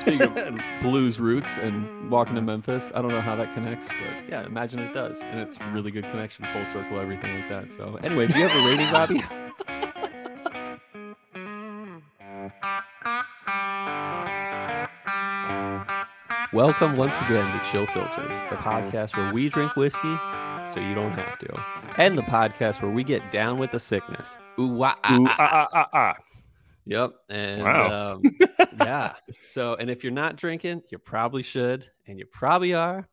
Speaking of blues roots and walking to Memphis, I don't know how that connects, but yeah, imagine it does, and it's really good connection, full circle, everything like that. So anyway, do you have a rating, Robbie? Welcome once again to Chill Filtered, the podcast where we drink whiskey so you don't have to, and the podcast where we get down with the sickness. Ooh, ah, Ooh, ah, ah, ah, ah, ah. Yep. And Wow. um, yeah. So, and if you're not drinking, you probably should, and you probably are.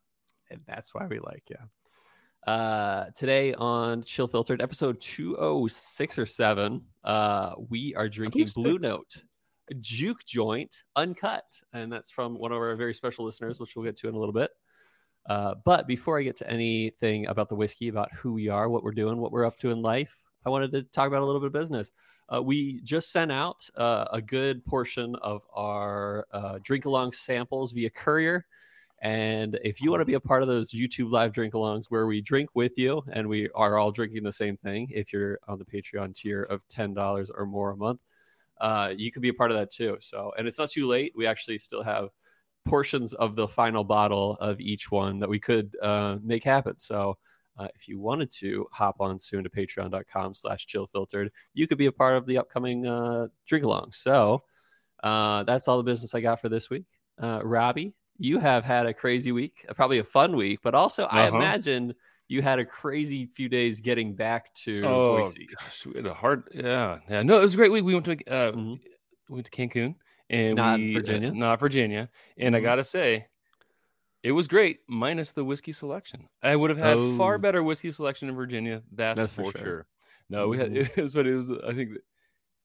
And that's why we like you. Uh, today on Chill Filtered, episode 206 or 7, uh, we are drinking Blue six. Note, juke joint uncut. And that's from one of our very special listeners, which we'll get to in a little bit. Uh, but before I get to anything about the whiskey, about who we are, what we're doing, what we're up to in life, I wanted to talk about a little bit of business. Uh, we just sent out uh, a good portion of our uh, drink along samples via courier. And if you want to be a part of those YouTube live drink alongs where we drink with you and we are all drinking the same thing, if you're on the Patreon tier of $10 or more a month, uh, you could be a part of that too. So, and it's not too late. We actually still have portions of the final bottle of each one that we could uh, make happen. So, uh, if you wanted to hop on soon to patreon.com slash chill filtered, you could be a part of the upcoming uh, drink along. So uh, that's all the business I got for this week. Uh, Robbie, you have had a crazy week, uh, probably a fun week, but also I Uh-huh. imagine you had a crazy few days getting back to Oh Boise. gosh, we had a hard. Yeah, yeah. No, it was a great week. We went to uh, Mhm. we went to Cancun and Not we, Virginia? uh, not Virginia. And I Mhm. gotta say, it was great, minus the whiskey selection. I would have had far Oh. better whiskey selection in Virginia. That's, That's for for, sure. sure. No, we had Mhm. it was, but it was. I think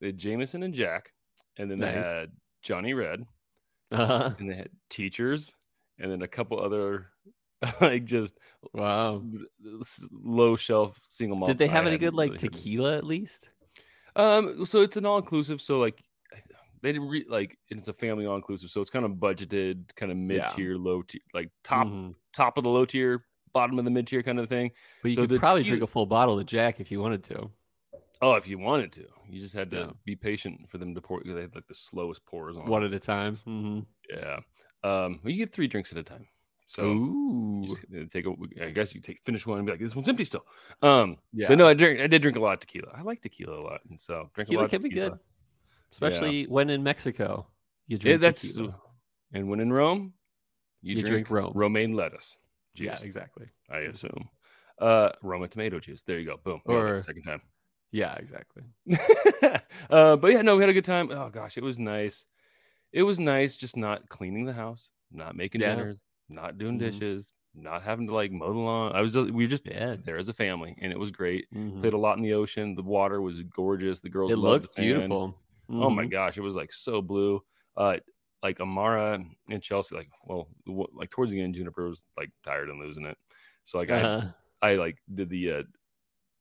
they had Jameson and Jack, and then they had Johnny Red, Uh-huh. and they had teachers, and then a couple other like just Wow. low shelf single malt. Did they I have any good like really heard of. tequila at least? Um, so it's an all inclusive. So like, they didn't re- like it's a family all inclusive. So it's kind of budgeted, kind of mid Yeah. tier, low tier, like top Mhm. top of the low tier, bottom of the mid tier kind of thing. But you So could probably tequila- drink a full bottle of Jack if you wanted to. Oh, if you wanted to, you just had to Yeah. be patient for them to pour. Because they had like the slowest pours on. One at a time. hmm Yeah. Um, well, you get three drinks at a time. So Ooh. uh, take a. I guess you take finish one and be like, this one's empty still. Um, Yeah. but no, I drink. I did drink a lot of tequila. I like tequila a lot, and so drink a Tequila lot of can be good, especially when in Mexico. You Yeah, drink that's tequila. and when in Rome, you, You drink drink, Rome. romaine lettuce. Juice, Yeah, exactly. I assume. Uh, Roma tomato juice. There you go. Boom. We got that Or- second time. Yeah, exactly. uh, but yeah, no, we had a good time. Oh gosh, it was nice. It was nice just not cleaning the house, not making Yeah. dinners, not doing Mhm. dishes, not having to like mow the lawn. I was just, we were just Yeah. there as a family, and it was great. Mhm. Played a lot in the ocean. The water was gorgeous. The girls It looked the beautiful. Oh my Mhm. gosh, it was like so blue. Uh, like Amara and Chelsea, like well, like towards the end, Juniper was like tired and losing it. So like Uh-huh. I, I like did the uh,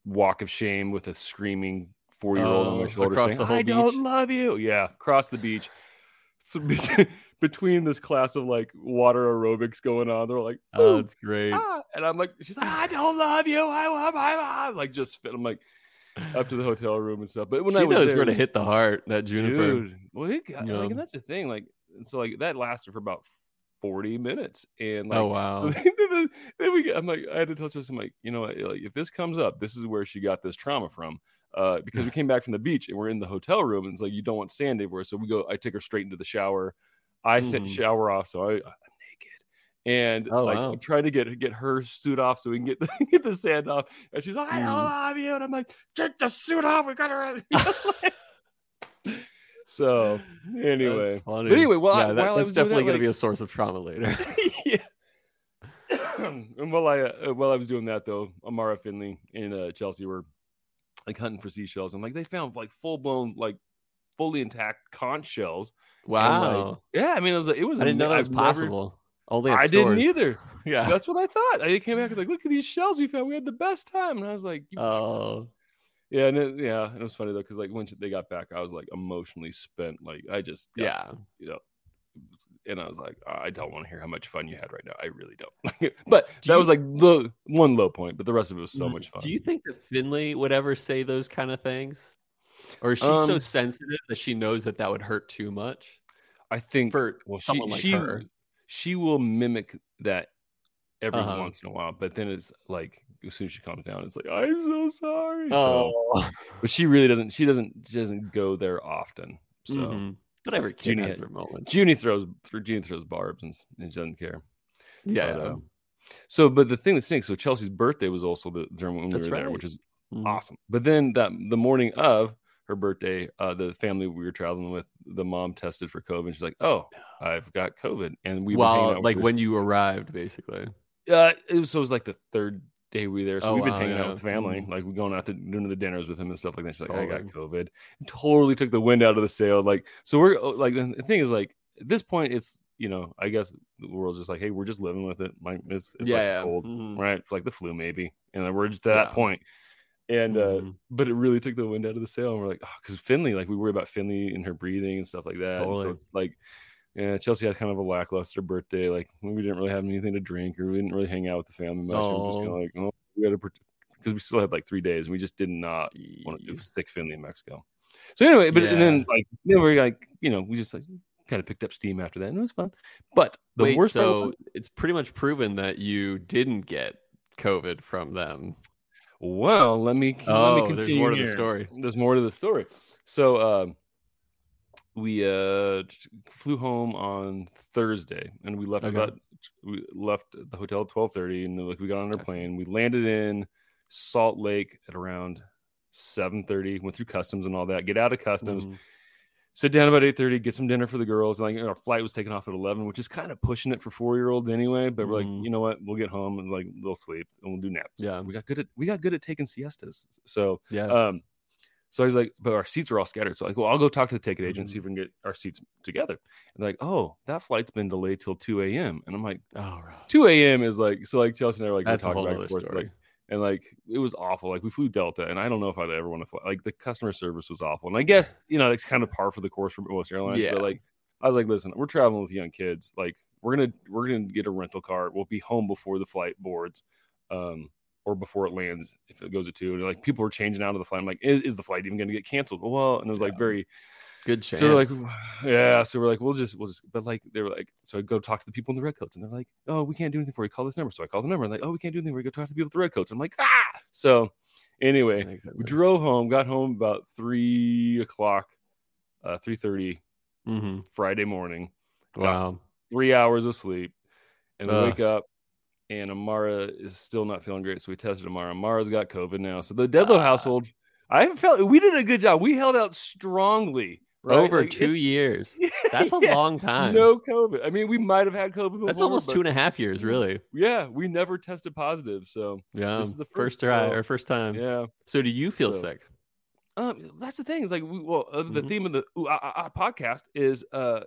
walk of shame with a screaming four year old on Oh, my shoulder across saying, the whole "I don't love you." Yeah, across the beach. So between this class of like water aerobics going on, they're like, Oh, that's great. ah," and I'm like, she's like, "I don't love you. I love my mom." Like just fit. I'm like up to the hotel room and stuff. But when she I was knows there, where to hit the heart. That Juniper. Dude, well, it got, like, and that's the thing. Like, so like that lasted for about forty minutes, and like, oh wow. then, we, get- I'm like, I had to tell Chelsea, I'm like, you know, what, like, if this comes up, this is where she got this trauma from. Uh, because we came back from the beach and we're in the hotel room, and it's like you don't want sand everywhere, so we go. I take her straight into the shower. I set the Mhm. shower off, so I, and Oh, like wow. I'm trying to get get her suit off so we can get the, get the sand off. And she's like, I Mhm. love you, and I'm like, take the suit off. We got her. so anyway, but anyway, well, I- yeah, that- that's definitely that, going to be a source of trauma later. yeah. and while I uh, while I was doing that though, Amara Finley and uh, Chelsea were like hunting for seashells, and like they found like full blown like fully intact conch shells. And, like, wow. yeah, I mean it was it was I didn't know that was never- possible. Only I didn't either. Yeah. That's what I thought. I came back and like, look at these shells we found. We had the best time, and I was like, Oh. yeah, and it, yeah, and it was funny though because like when they got back, I was like emotionally spent. Like I just got Yeah. you know. And I was like, I don't want to hear how much fun you had right now. I really don't. but Do that was like the one low point, but the rest of it was so Mm, much fun. Do you think that Finley would ever say those kind of things? Or is she so Um, sensitive that she knows that that would hurt too much? I think for well, she someone like she her. She will mimic that every Uh-huh. once in a while, but then it's like as soon as she calms down, it's like I'm so sorry. So, Oh, but she really doesn't. She doesn't. She doesn't go there often. So Mhm. but every kid Junie has had- their moments. Junie throws through Junie throws barbs and, and she doesn't care. yeah, But, um, so, but the thing that stinks. So Chelsea's birthday was also the during when we That's were there, which is Mhm. awesome. But then that the morning of her birthday, uh, the family we were traveling with, the mom tested for COVID. She's like, "Oh, I've got COVID," and we were Well, like when you arrived, basically. uh, it was so it was like the third day we were there. So Oh, we've been wow, hanging yeah. out with family, Mhm. like we're going out to doing the dinners with him and stuff like that. She's like, "I got Totally. COVID," totally took the wind out of the sail. Like, so we're uh, like, the thing is, like, at this point, it's you know, I guess the world's just like, "Hey, we're just living with it." Like, it's, it's yeah, like yeah. cold, Mhm. right? It's like the flu, maybe, and then we're just to that Yeah. point. And uh, Mhm. but it really took the wind out of the sail. And we're like, oh, because Finley, like we worry about Finley and her breathing and stuff like that. And so like, yeah, Chelsea had kind of a lackluster birthday. Like we didn't really have anything to drink, or we didn't really hang out with the family much. We were just kind Oh. of like, oh, we got to because we still had like three days, and we just did not want to. Was sick Finley in Mexico. So anyway, but and then Yeah. like then we're like you know we just like kind of picked up steam after that, and it was fun. But the Wait, worst so was, it's pretty much proven that you didn't get COVID from them. Well, let me Oh, let me continue. there's more to the story. There's more to the story. So um, we uh, flew home on Thursday, and we left Okay. about we left the hotel at twelve thirty, and then like we got on our plane. We landed in Salt Lake at around seven thirty. Went through customs and all that. Get out of customs. Mhm. Sit down about eight thirty. Get some dinner for the girls. and Like our flight was taken off at eleven, which is kind of pushing it for four year olds anyway. But we're Mhm. like, you know what? We'll get home and like they'll sleep and we'll do naps. Yeah. we got good at we got good at taking siestas. So yeah um, so I was like, but our seats are all scattered. So like, well, I'll go talk to the ticket agent, Mhm. see if we can get our seats together. And like, oh, that flight's been delayed till 2 a.m. And I'm like, oh, right. 2 a.m. is like, so like Chelsea and I were like, we're That's talking back and forth, like, and like it was awful. Like we flew Delta, and I don't know if I'd ever want to fly. Like the customer service was awful, and I guess you know it's kind of par for the course for most airlines. Yeah. But like, I was like, listen, we're traveling with young kids. Like we're gonna we're gonna get a rental car. We'll be home before the flight boards. Um, or before it lands if it goes at two. And like people were changing out of the flight. I'm like, is, is the flight even going to get canceled? Well, and it was like very Good chance. so like yeah. So we're like, we'll just we'll just but like they were like, so I go talk to the people in the red coats, and they're like, oh, we can't do anything for you. Call this number. So I call the number, and like, oh, we can't do anything. We go talk to the people with the red coats. I'm like, ah. So anyway, we drove home, got home about three o'clock, uh, three thirty Mhm. Friday morning. Wow. Three hours of sleep, and we wake up, and Amara is still not feeling great. So we tested Amara. Amara's got COVID now. So the Deadlow Ah. household, I felt we did a good job. We held out strongly. Right? Over Like, two years. That's a Yeah, long time. No COVID. I mean, we might have had COVID before. That's almost two and a half years, really. Yeah, we never tested positive. So Yeah. This is the first, first, try or first time. yeah. So do you feel So- sick? Um, that's the thing. Is like, we, well, uh, the Mhm. theme of the ooh, podcast is uh,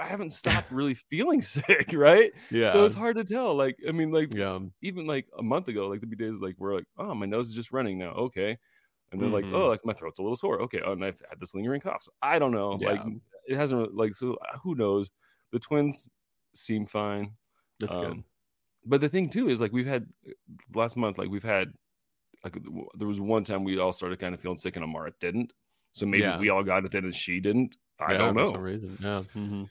I haven't stopped really feeling sick, right? Yeah. So it's hard to tell. Like, I mean, like yeah. even like a month ago, like there'd be days like we're like, oh, my nose is just running now. Okay. And then like, Mhm. oh, like my throat's a little sore. Okay. Oh, and I've had this lingering cough. So I don't know. Like Yeah. it hasn't really, like so uh, who knows? The twins seem fine. That's good. Um, But the thing too is like we've had last month, like we've had like there was one time we all started kind of feeling sick and Amara didn't. So maybe Yeah. we all got it then and she didn't. I Yeah, don't For know. some reason. Yeah. Mhm.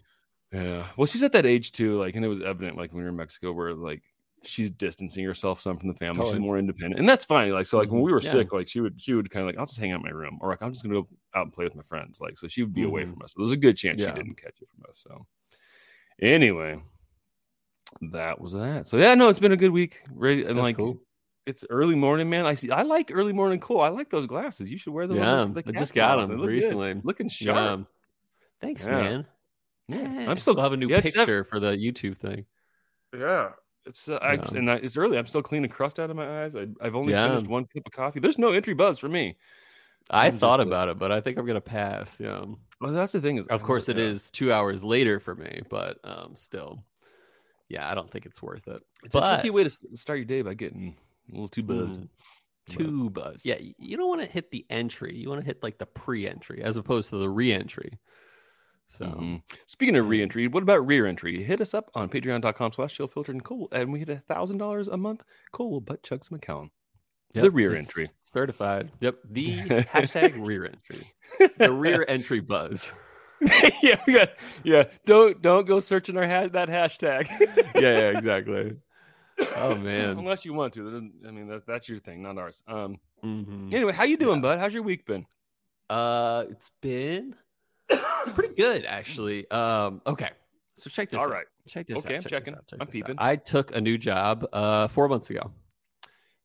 Yeah. Well, she's at that age too, like, and it was evident like when we were in Mexico where like she's distancing herself some from the family. She's more independent. And that's fine. Like, so like when Mhm. we were Yeah. sick, like she would she would kind of like, I'll just hang out in my room. Or like I'm just gonna go out and play with my friends. Like, so she would be away Mhm. from us. So there's a good chance Yeah. she didn't catch it from us. So anyway. That was that. So yeah, no, it's been a good week. Ready and That's like cool. it's early morning, man. I see. I like early morning cool. I like those glasses. You should wear those. on Yeah, the- the I just got them They look good. recently. Looking Yeah. sharp. Thanks, Yeah. man. Yeah. Yeah. I'm still we'll have a new yeah, it's seven- picture for the YouTube thing. Yeah. It's uh, I, and I, it's early. I'm still cleaning crust out of my eyes. I, I've only Yeah. finished one cup of coffee. There's no entry buzz for me. I I'm thought about it, but I think I'm gonna pass. Yeah. Well, that's the thing. Is Of course, it yeah. is two hours later for me, but um, still, yeah, I don't think it's worth it. It's a tricky way to start your day by getting a little too buzzed. Mm, Too buzz. Yeah, you don't want to hit the entry. You want to hit like the pre-entry as opposed to the re-entry. So Mhm. Speaking of Mhm. re-entry, what about rear entry? Hit us up on patreon.com slash chill filtered and cool. And we hit a thousand dollars a month. Cool. Will butt chug some account. The yep, rear entry. certified. Yep, the hashtag rear entry, the rear entry buzz. yeah, we got yeah. Don't don't go searching our ha- that hashtag. yeah, yeah, exactly. Oh man. Unless you want to. I mean, that, that's your thing, not ours. Um. Mhm. Anyway, how you doing, bud? How's your week been? Uh, it's been pretty good actually. Um, okay, so check this. All out. right. check this Okay, out. I'm check checking. Out, check I'm this out. peeping. I took a new job uh four months ago,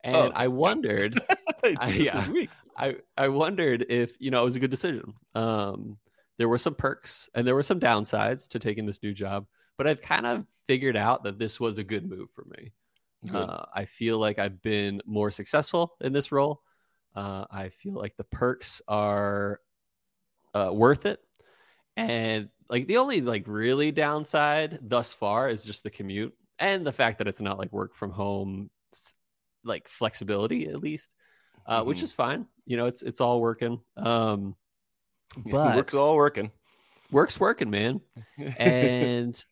and Oh. I wondered. Uh, yeah. I I wondered if you know it was a good decision. Um, there were some perks and there were some downsides to taking this new job, but I've kind of figured out that this was a good move for me. Uh, I feel like I've been more successful in this role. Uh, I feel like the perks are uh, worth it, and like the only like really downside thus far is just the commute and the fact that it's not like work from home, like flexibility at least, uh, which Mhm. is fine. You know, it's it's all working. Um, but work's all working. work's working, man and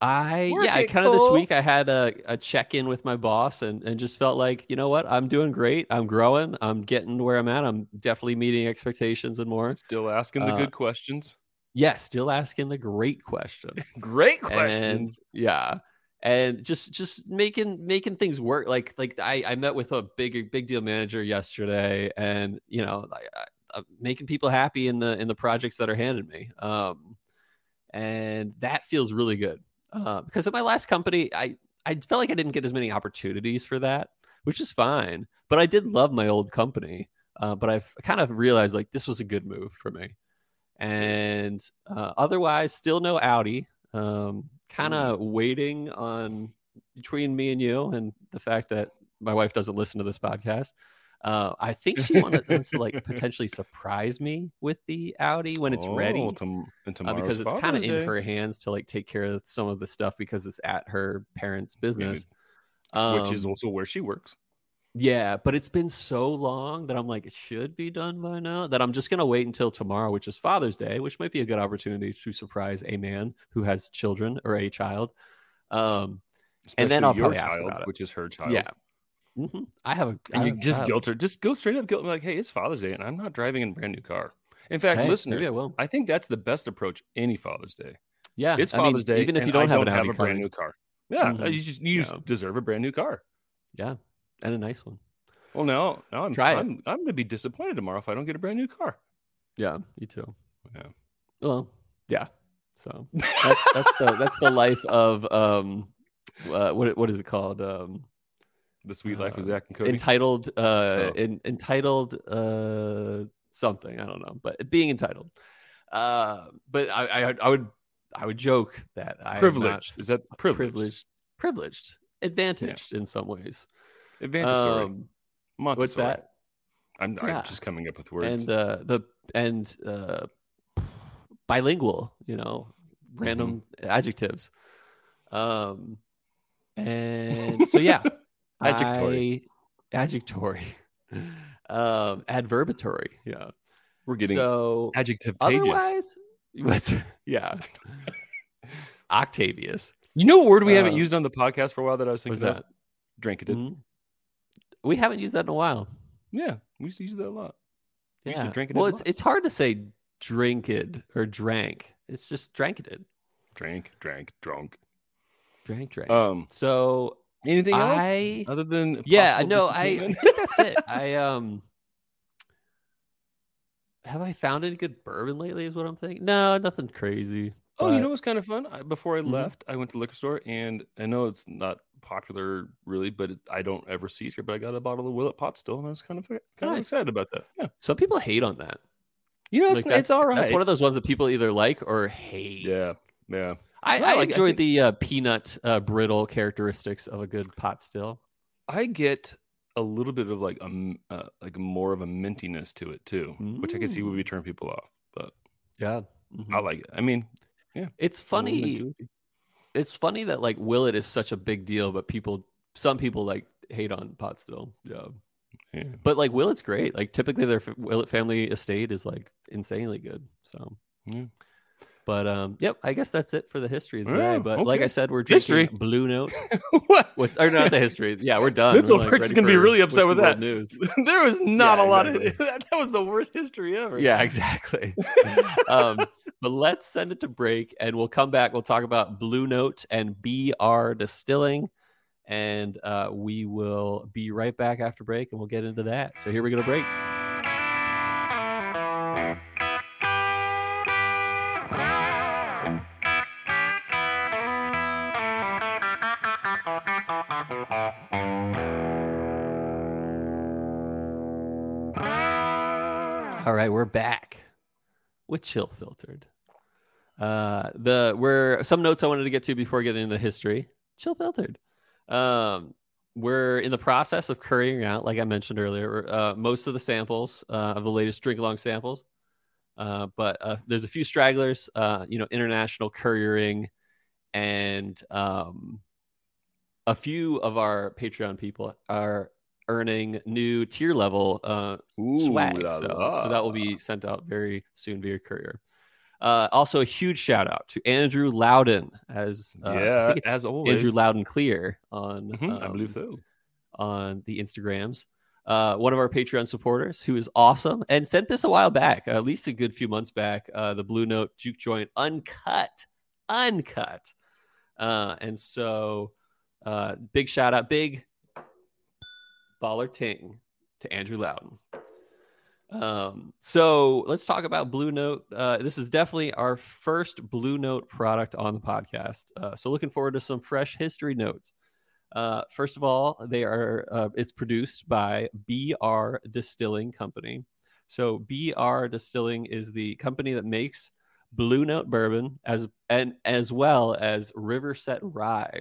I Work yeah, I kind of this week I had a, a check in with my boss and and just felt like you know what I'm doing great. I'm growing. I'm getting where I'm at. I'm definitely meeting expectations and more. Still asking the Uh, good questions. Yeah, still asking the great questions. Great And, questions. yeah. And just just making making things work. Like like I I met with a big big deal manager yesterday, and you know I, I, I'm making people happy in the in the projects that are handed me. Um, and that feels really good. Uh, because at my last company, I I felt like I didn't get as many opportunities for that, which is fine. But I did love my old company. Uh, but I've kind of realized like this was a good move for me. And uh, otherwise, still no Audi. Um, kind of waiting on between me and you and the fact that my wife doesn't listen to this podcast. Uh, I think she wanted wants to like potentially surprise me with the Audi when it's ready Oh, tom- and uh, because it's kind of in her hands to like take care of some of the stuff because it's at her parents' business. which is Um, also where she works. Yeah, but it's been so long that I'm like, it should be done by now. That I'm just gonna wait until tomorrow, which is Father's Day, which might be a good opportunity to surprise a man who has children or a child. Um, and then I'll your probably ask child, about it. which is her child. yeah, Mhm. I have a. I And you have just child. guilt her. Just go straight up guilt. Like, hey, it's Father's Day, and I'm not driving in a brand new car. In fact, Hey, listeners, I. I think that's the best approach any Father's Day. Yeah, It's I mean, Father's Day, even if you don't have don't have a brand new car. Yeah, Mhm. you just you Yeah. deserve a brand new car. Yeah, and a nice one. Well, now now I'm Try. I'm, I'm going to be disappointed tomorrow if I don't get a brand new car. Yeah, me too. Yeah. Well, yeah. So that's that's the that's the life of um, uh, what what is it called? Um, The Suite life of Uh, Zack and Cody. entitled uh Oh. in, entitled uh something i don't know but being entitled uh but i i, I would i would joke that i privileged. Is that privileged? privileged privileged advantaged in some ways Advantage. um Montessori. what's that I'm, I'm just coming up with words. and uh the and uh bilingual you know Mm-hmm. random adjectives um and so yeah Adjectory. I- adjectory um adverbatory yeah We're getting so adjective tages. otherwise what's yeah octavius You know what word we haven't Uh, used on the podcast for a while that I was what's thinking that of? Drink it. We haven't used that in a while. Yeah, we used to use that a lot. We used to yeah. drink it well it's lots. it's hard to say drinked or drank. It's just drank it. Drank, drank, drunk. drank drank. Um, so anything else I- other than yeah no I, I think that's it. I um have i found any good bourbon lately is what i'm thinking? No nothing crazy Oh, you but- know what's kind of fun? I, before I Mhm. left, I went to the liquor store, and I know it's not popular really, but it, I don't ever see it here. But I got a bottle of Willett Pot still, and I was kind of kind of excited about that. Yeah, some people hate on that you know, it's Like, it's all right. that's one of those ones that people either like or hate yeah, yeah. i, No, I I- enjoy think- the uh, peanut uh, brittle characteristics of a good pot still I get a little bit of like a m- uh, like more of a mintiness to it too, which I can see would Mm. be turn people off. But yeah I like it. I mean, it's funny it's funny that like willett is such a big deal but people some people like hate on pot still yeah Yeah. But like Willett's great. Like typically their Willet family estate is like insanely good. So, Yeah. but um, yep. I guess that's it for the history of Yeah, today. but like I said, we're drinking History. Blue Note. what? What's or not the history? Yeah, we're done. Mitchell We're, like, gonna be really upset with that. news. there was not Yeah, a lot exactly. of that. That was the worst history ever. Yeah, exactly. um, But let's send it to break and we'll come back. We'll talk about Blue Note and BR Distilling. And uh, we will be right back after break and we'll get into that. So here we go to break. All right, we're back with Chill Filtered. Uh, the were some notes I wanted to get to before getting into the history. Chill Filtered. Um, we're in the process of currying out, like I mentioned earlier, uh, most of the samples uh, of the latest drink along samples. Uh, but uh, there's a few stragglers, uh, you know, international couriering, and um, a few of our Patreon people are earning new tier level uh, Ooh, swag. So, so that will be sent out very soon via courier. Uh, also, a huge shout out to Andrew Loudon, as uh, Yeah, as always. Andrew Loudon Clear on Mhm, I believe um, so. on the Instagrams. Uh, one of our Patreon supporters who is awesome and sent this a while back, at least a good few months back. Uh, the Blue Note Juke Joint uncut, uncut. Uh, and so, uh, big shout out, big baller ting to Andrew Loudon. Um, so let's talk about Blue Note. Uh, this is definitely our first Blue Note product on the podcast. Uh, so looking forward to some fresh history notes. Uh, first of all, they are uh, it's produced by BR Distilling Company. So BR Distilling is the company that makes Blue Note bourbon as and as well as Riverset Rye.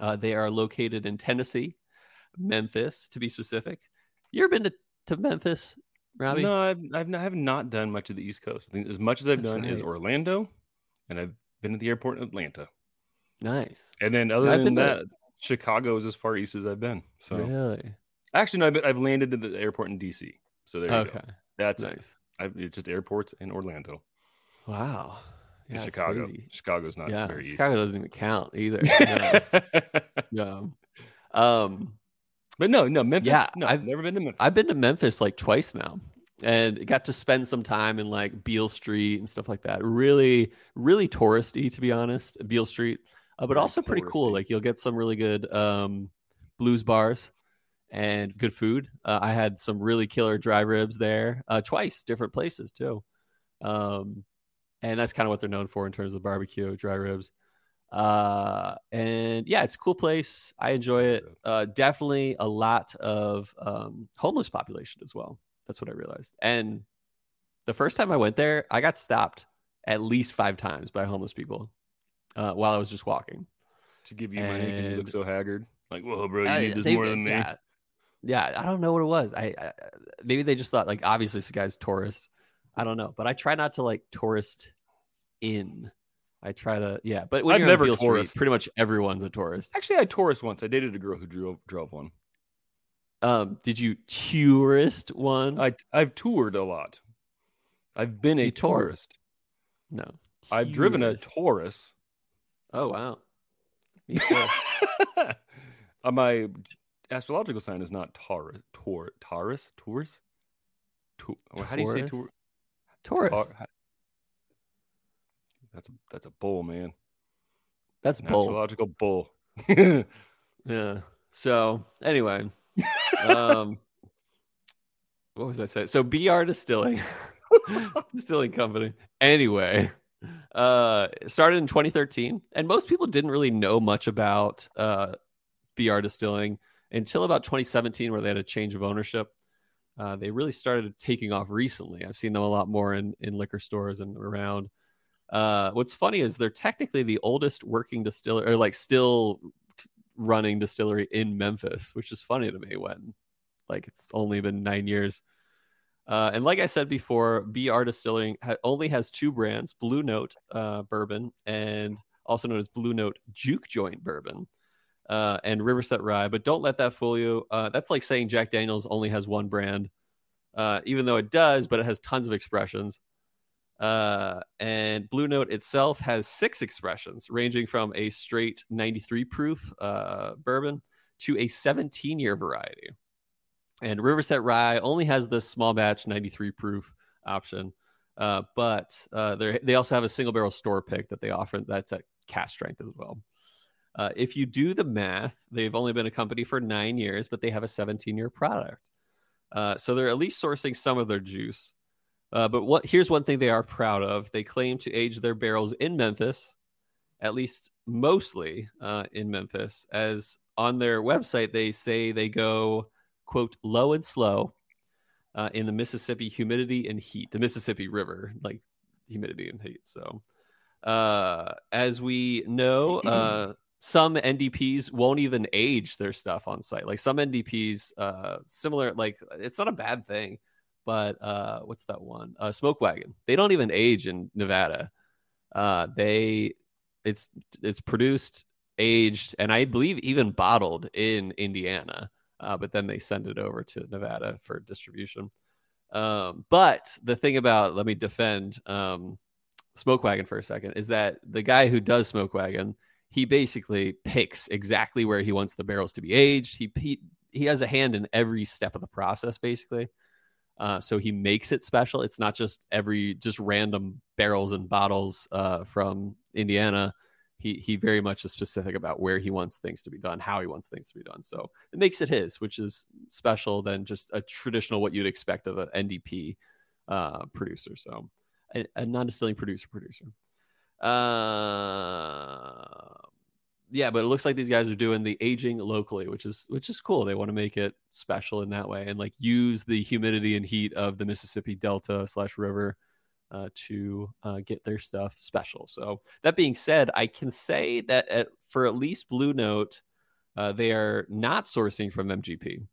Uh, they are located in Tennessee, Memphis to be specific. You ever been to, to Memphis, Robbie? No, I've, I've not, I have not done much of the East Coast. I think as much as I've That's done is. Orlando, and I've been at the airport in Atlanta. Nice. And then other I've than that, Chicago is as far east as I've been. So Really? actually, no, I've, been, I've landed at the airport in DC. So there you Okay. go. That's. Nice. I've, it's just airports in Orlando. Wow. Yeah, it's Chicago. crazy. Chicago's not yeah, very Chicago doesn't even count either. No. Yeah. Um, but no, no, Memphis. Yeah, no, I've- never been to Memphis. I've been to Memphis like twice now, and got to spend some time in like Beale Street and stuff like that. Really, really touristy, to be honest, Beale Street, uh, but also pretty cool. Like you'll get some really good um, blues bars and good food. Uh, I had some really killer dry ribs there uh, twice, different places too. Um, and that's kind of what they're known for in terms of barbecue, dry ribs. Uh, and yeah, it's a cool place. I enjoy it. Uh, definitely a lot of um, homeless population as well. That's what I realized. And the first time I went there, I got stopped at least five times by homeless people uh, while I was just walking. to give you money because you look so haggard. Like, whoa, bro, you Uh, need this they- more than me. yeah. Yeah, I don't know what it was. I, I maybe they just thought like obviously this guy's tourist. I don't know, but I try not to like tourist in. I try to yeah, but when I've you're never Beale Street, pretty much everyone's a tourist. Actually, I tourist once. I dated a girl who drove drove one. Um, did you tourist one? I I've toured a lot. I've been a You tourist. no, I've driven a Tourist. Taurus. Oh wow. Uh, my astrological sign is not Taurus. Taur, Taurus? Taurus? Tu- or how do you say Taurus? Taurus. That's a, that's a bull, man. That's An bull. astrological bull. Yeah. So anyway, um, what was I saying? So BR Distilling, Distilling Company. Anyway, uh, started in 2013, and most people didn't really know much about uh, BR Distilling until about 2017, where they had a change of ownership. Uh, they really started taking off recently. I've seen them a lot more in, in liquor stores and around. Uh, what's funny is they're technically the oldest working distillery, or like still running distillery in Memphis, which is funny to me when like it's only been nine years. Uh, and like I said before, BR Distilling ha- only has two brands: Blue Note uh, Bourbon and also known as Blue Note Juke Joint Bourbon, uh, and Riverset Rye. But don't let that fool you. Uh, that's like saying Jack Daniels only has one brand, uh, even though it does, but it has tons of expressions. Uh, and Blue Note itself has six expressions, ranging from a straight 93 proof uh, bourbon to a 17 year variety. And Riverset Rye only has the small batch 93 proof option. Uh, but uh, they also have a single barrel store pick that they offer that's at cask strength as well. Uh, if you do the math, they've only been a company for nine years, but they have a 17 year product. Uh, so they're at least sourcing some of their juice. Uh, but what here's one thing they are proud of: they claim to age their barrels in Memphis, at least mostly uh, in Memphis. As on their website, they say they go quote low and slow uh, in the Mississippi humidity and heat, the Mississippi River, like humidity and heat. So, uh, as we know, uh, some NDPs won't even age their stuff on site. Like some NDPs, uh, similar, like it's not a bad thing, but uh, what's that one? Uh, Smoke Wagon. They don't even age in Nevada. Uh, they, it's it's produced, aged, and I believe even bottled in Indiana uh, but then they send it over to Nevada for distribution. Um, but the thing about let me defend um, Smoke Wagon for a second is that the guy who does Smoke Wagon, he basically picks exactly where he wants the barrels to be aged. He he, he has a hand in every step of the process, basically. Uh, so he makes it special. It's not just every just random barrels and bottles uh, from Indiana he he very much is specific about where he wants things to be done, how he wants things to be done. So it makes it his, which is special than just a traditional what you'd expect of an NDP uh, producer. So a, a non-distilling producer producer. Uh, yeah, but it looks like these guys are doing the aging locally, which is which is cool. They want to make it special in that way and like use the humidity and heat of the Mississippi Delta slash river uh, to uh, get their stuff special. So that being said, I can say that at, for at least Blue Note, uh, they are not sourcing from MGP.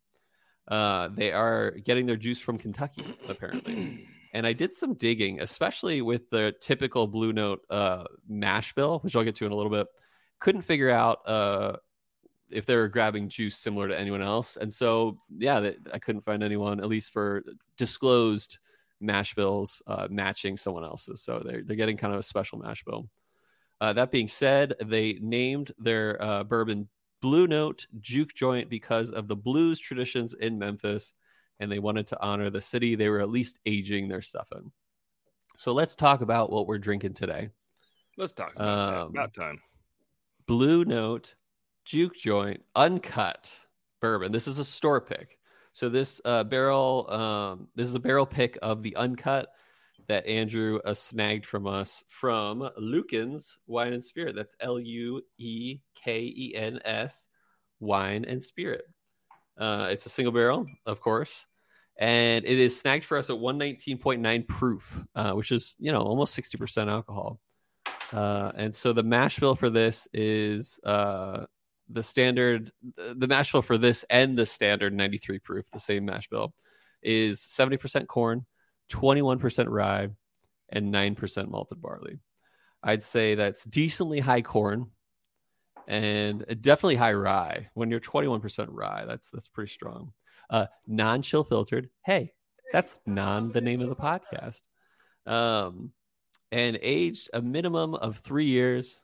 Uh, they are getting their juice from Kentucky, apparently. And I did some digging, especially with the typical Blue Note uh, mash bill, which I'll get to in a little bit. Couldn't figure out uh, if they were grabbing juice similar to anyone else. And so, yeah, I couldn't find anyone, at least for disclosed mash bills uh, matching someone else's. So they're, they're getting kind of a special mash bill. Uh, that being said, they named their uh, bourbon Blue Note Juke Joint because of the blues traditions in Memphis, and they wanted to honor the city they were at least aging their stuff in. So let's talk about what we're drinking today. Let's talk about, um, about time. Blue Note Juke Joint Uncut Bourbon. This is a store pick. So this uh, barrel, um, this is a barrel pick of the uncut that Andrew uh, snagged from us from Luekens Wine and Spirit. That's L U E K E N S Wine and Spirit. Uh, it's a single barrel, of course, and it is snagged for us at 119.9 proof, uh, which is you know almost 60% alcohol. Uh, and so the mash bill for this is uh, the standard, the mash bill for this and the standard 93 proof, the same mash bill, is 70% corn, 21% rye, and 9% malted barley. I'd say that's decently high corn and definitely high rye. When you're 21% rye, that's that's pretty strong. Uh, non-chill filtered. Hey, that's non the name of the podcast. Um, and aged a minimum of three years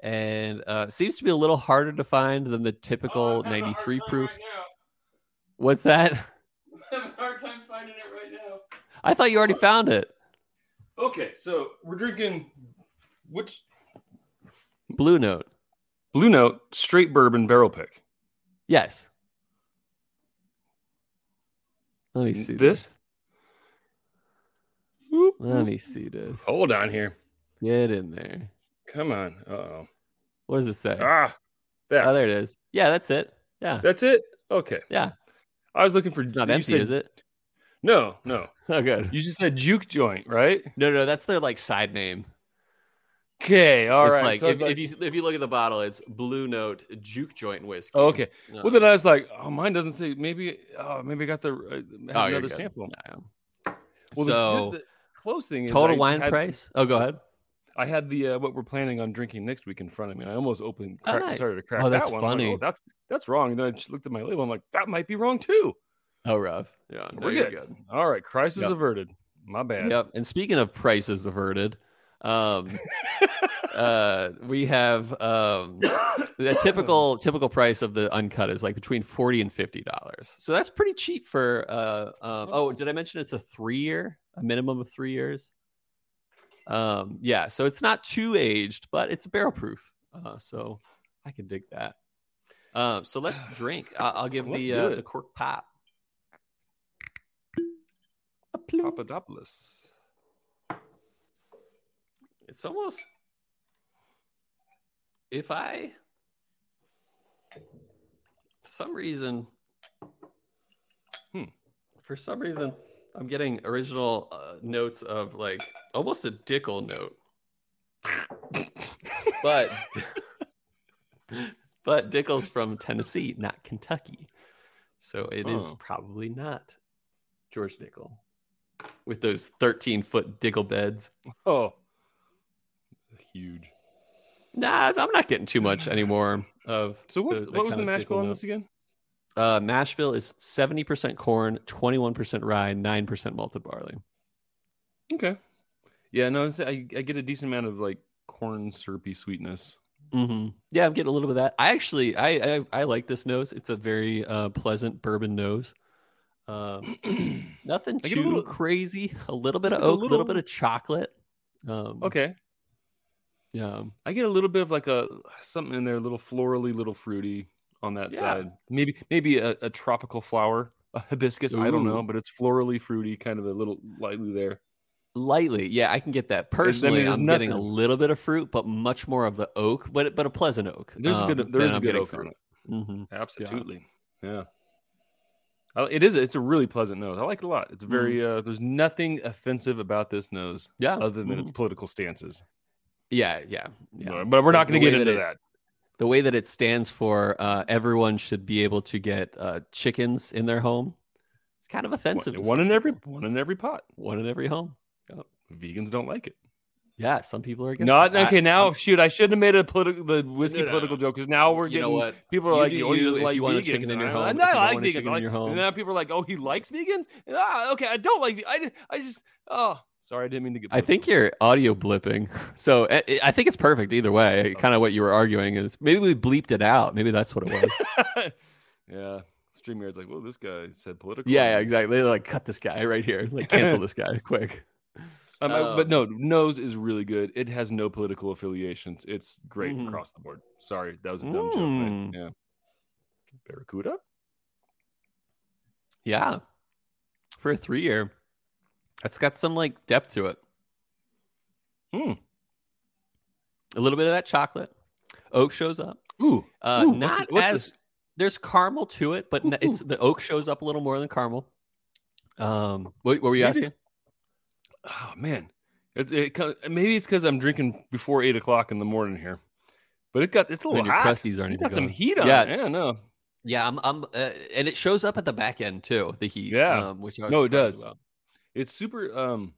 and uh, seems to be a little harder to find than the typical oh, 93 proof. Right What's that? I'm having a hard time finding it right now. I thought you already found it. Okay, so we're drinking which Blue Note. Blue Note straight bourbon barrel pick. Yes. Let me see this. this. Let me see this. Hold on here. Get in there. Come on. oh. What does it say? Ah, there. Oh, there it is. Yeah, that's it. Yeah. That's it? Okay. Yeah. I was looking for. It's not empty, said, is it? No, no. Oh, good. You just said juke joint, right? No, no, that's their like side name. Okay, all it's right. Like, so if, like, if, you if you look at the bottle, it's Blue Note Juke Joint whiskey. Oh, okay. Uh, well, then I was like, oh, mine doesn't say. Maybe, oh, maybe I got the uh, oh, another sample. Well, so the, the, close thing is total I wine had, price. Oh, go ahead. I had the uh, what we're planning on drinking next week in front of me. And I almost opened, oh, crack, oh, nice. started to crack oh, that's that one. Funny. Like, oh, that's that's wrong. And then I just looked at my label. I'm like, that might be wrong too. Oh, rough. Yeah, we're good. good. All right, crisis yep. averted. My bad. Yep. And speaking of prices averted, um, uh, we have um, the typical typical price of the uncut is like between forty and fifty dollars. So that's pretty cheap for. Uh, um, oh, did I mention it's a three year a minimum of three years. Um, yeah, so it's not too aged, but it's barrel proof. Uh, so I can dig that. Um, so let's drink. I'll, I'll give Let's the uh, the cork pop. Papadopoulos. It's almost if I some reason Hmm. for some reason I'm getting original uh, notes of like almost a Dickel note. but but Dickel's from Tennessee, not Kentucky. So it is Oh. probably not George Dickel with those 13 foot Dickel beds. Oh, huge. Nah, I'm not getting too much anymore of. So what? the- the what was the mash bill on this again? Uh, mash bill is 70% corn, 21% rye, 9% malted barley. Okay. Yeah, no, I, I get a decent amount of like corn syrupy sweetness. Mm-hmm. Yeah, I'm getting a little bit of that. I actually, I, I, I like this nose. It's a very uh, pleasant bourbon nose. Um, nothing too a little- crazy. A little bit of Just like a oak, a little, little- bit of chocolate. Um, okay. Yeah. I get a little bit of like a something in there, a little florally, little fruity on that Yeah. side. Maybe maybe a, a tropical flower, a hibiscus. I don't know, but it's florally fruity, kind of a little lightly there. Lightly, yeah, I can get that. I Personally, mean, I'm getting a little bit of fruit, but much more of the oak, but but a pleasant oak. There's a um, good there is a good oak on it. Mhm. Absolutely. Yeah. Uh, It is. It's a really pleasant nose. I like it a lot. It's very. Uh, there's nothing offensive about this nose, Yeah, other than its mhm. political stances. Yeah, yeah, yeah. But we're not going to get way that into it- that. the way that it stands for uh, everyone should be able to get uh, chickens in their home. It's kind of offensive. One, one in every one in every pot. one in every home. Vegans don't like it. Yeah, some people are against. Not it. I- okay. Now, I'm- shoot, I shouldn't have made a political the whiskey No, no, political no. joke because now we're you getting know what? people are You like, do oh, he you doesn't like you want a vegans. chicken in your home, I, no, I like want vegans. chicken I in like- your home. And now people are like, oh, he likes vegans. Ah, okay, I don't like. I I just. Oh, sorry, I didn't mean to get. I think you're audio blipping, so I, I think it's perfect either way. Kind of what you were arguing is maybe we bleeped it out. Maybe that's what it was. political. yeah, Streamyard's like, well, this guy said political. yeah, yeah, exactly. They're like, cut this guy right here. Like, cancel this guy quick. Um, I- but Um, no, nose is really good. It has no political affiliations. It's great Mhm. across the board. Sorry, that was a dumb joke. man. Mm. Yeah, Barracuda. Yeah, for a three year, that's got some like depth to it. Hmm. A little bit of that chocolate. Oak shows up. Ooh, Uh, Ooh, not it- what's as this? there's caramel to it, but n- it's the oak shows up a little more than caramel. Um, what, what were you Maybe asking? Oh man, it's it, co- maybe it's because I'm drinking before eight o'clock in the morning here, but it got it's a little your hot. crusties aren't It even got some heat on Yeah. it. Yeah, no, Yeah, I'm. I'm uh, and it shows up at the back end too. The heat. Yeah. um, which I was No, it does. about. it's super um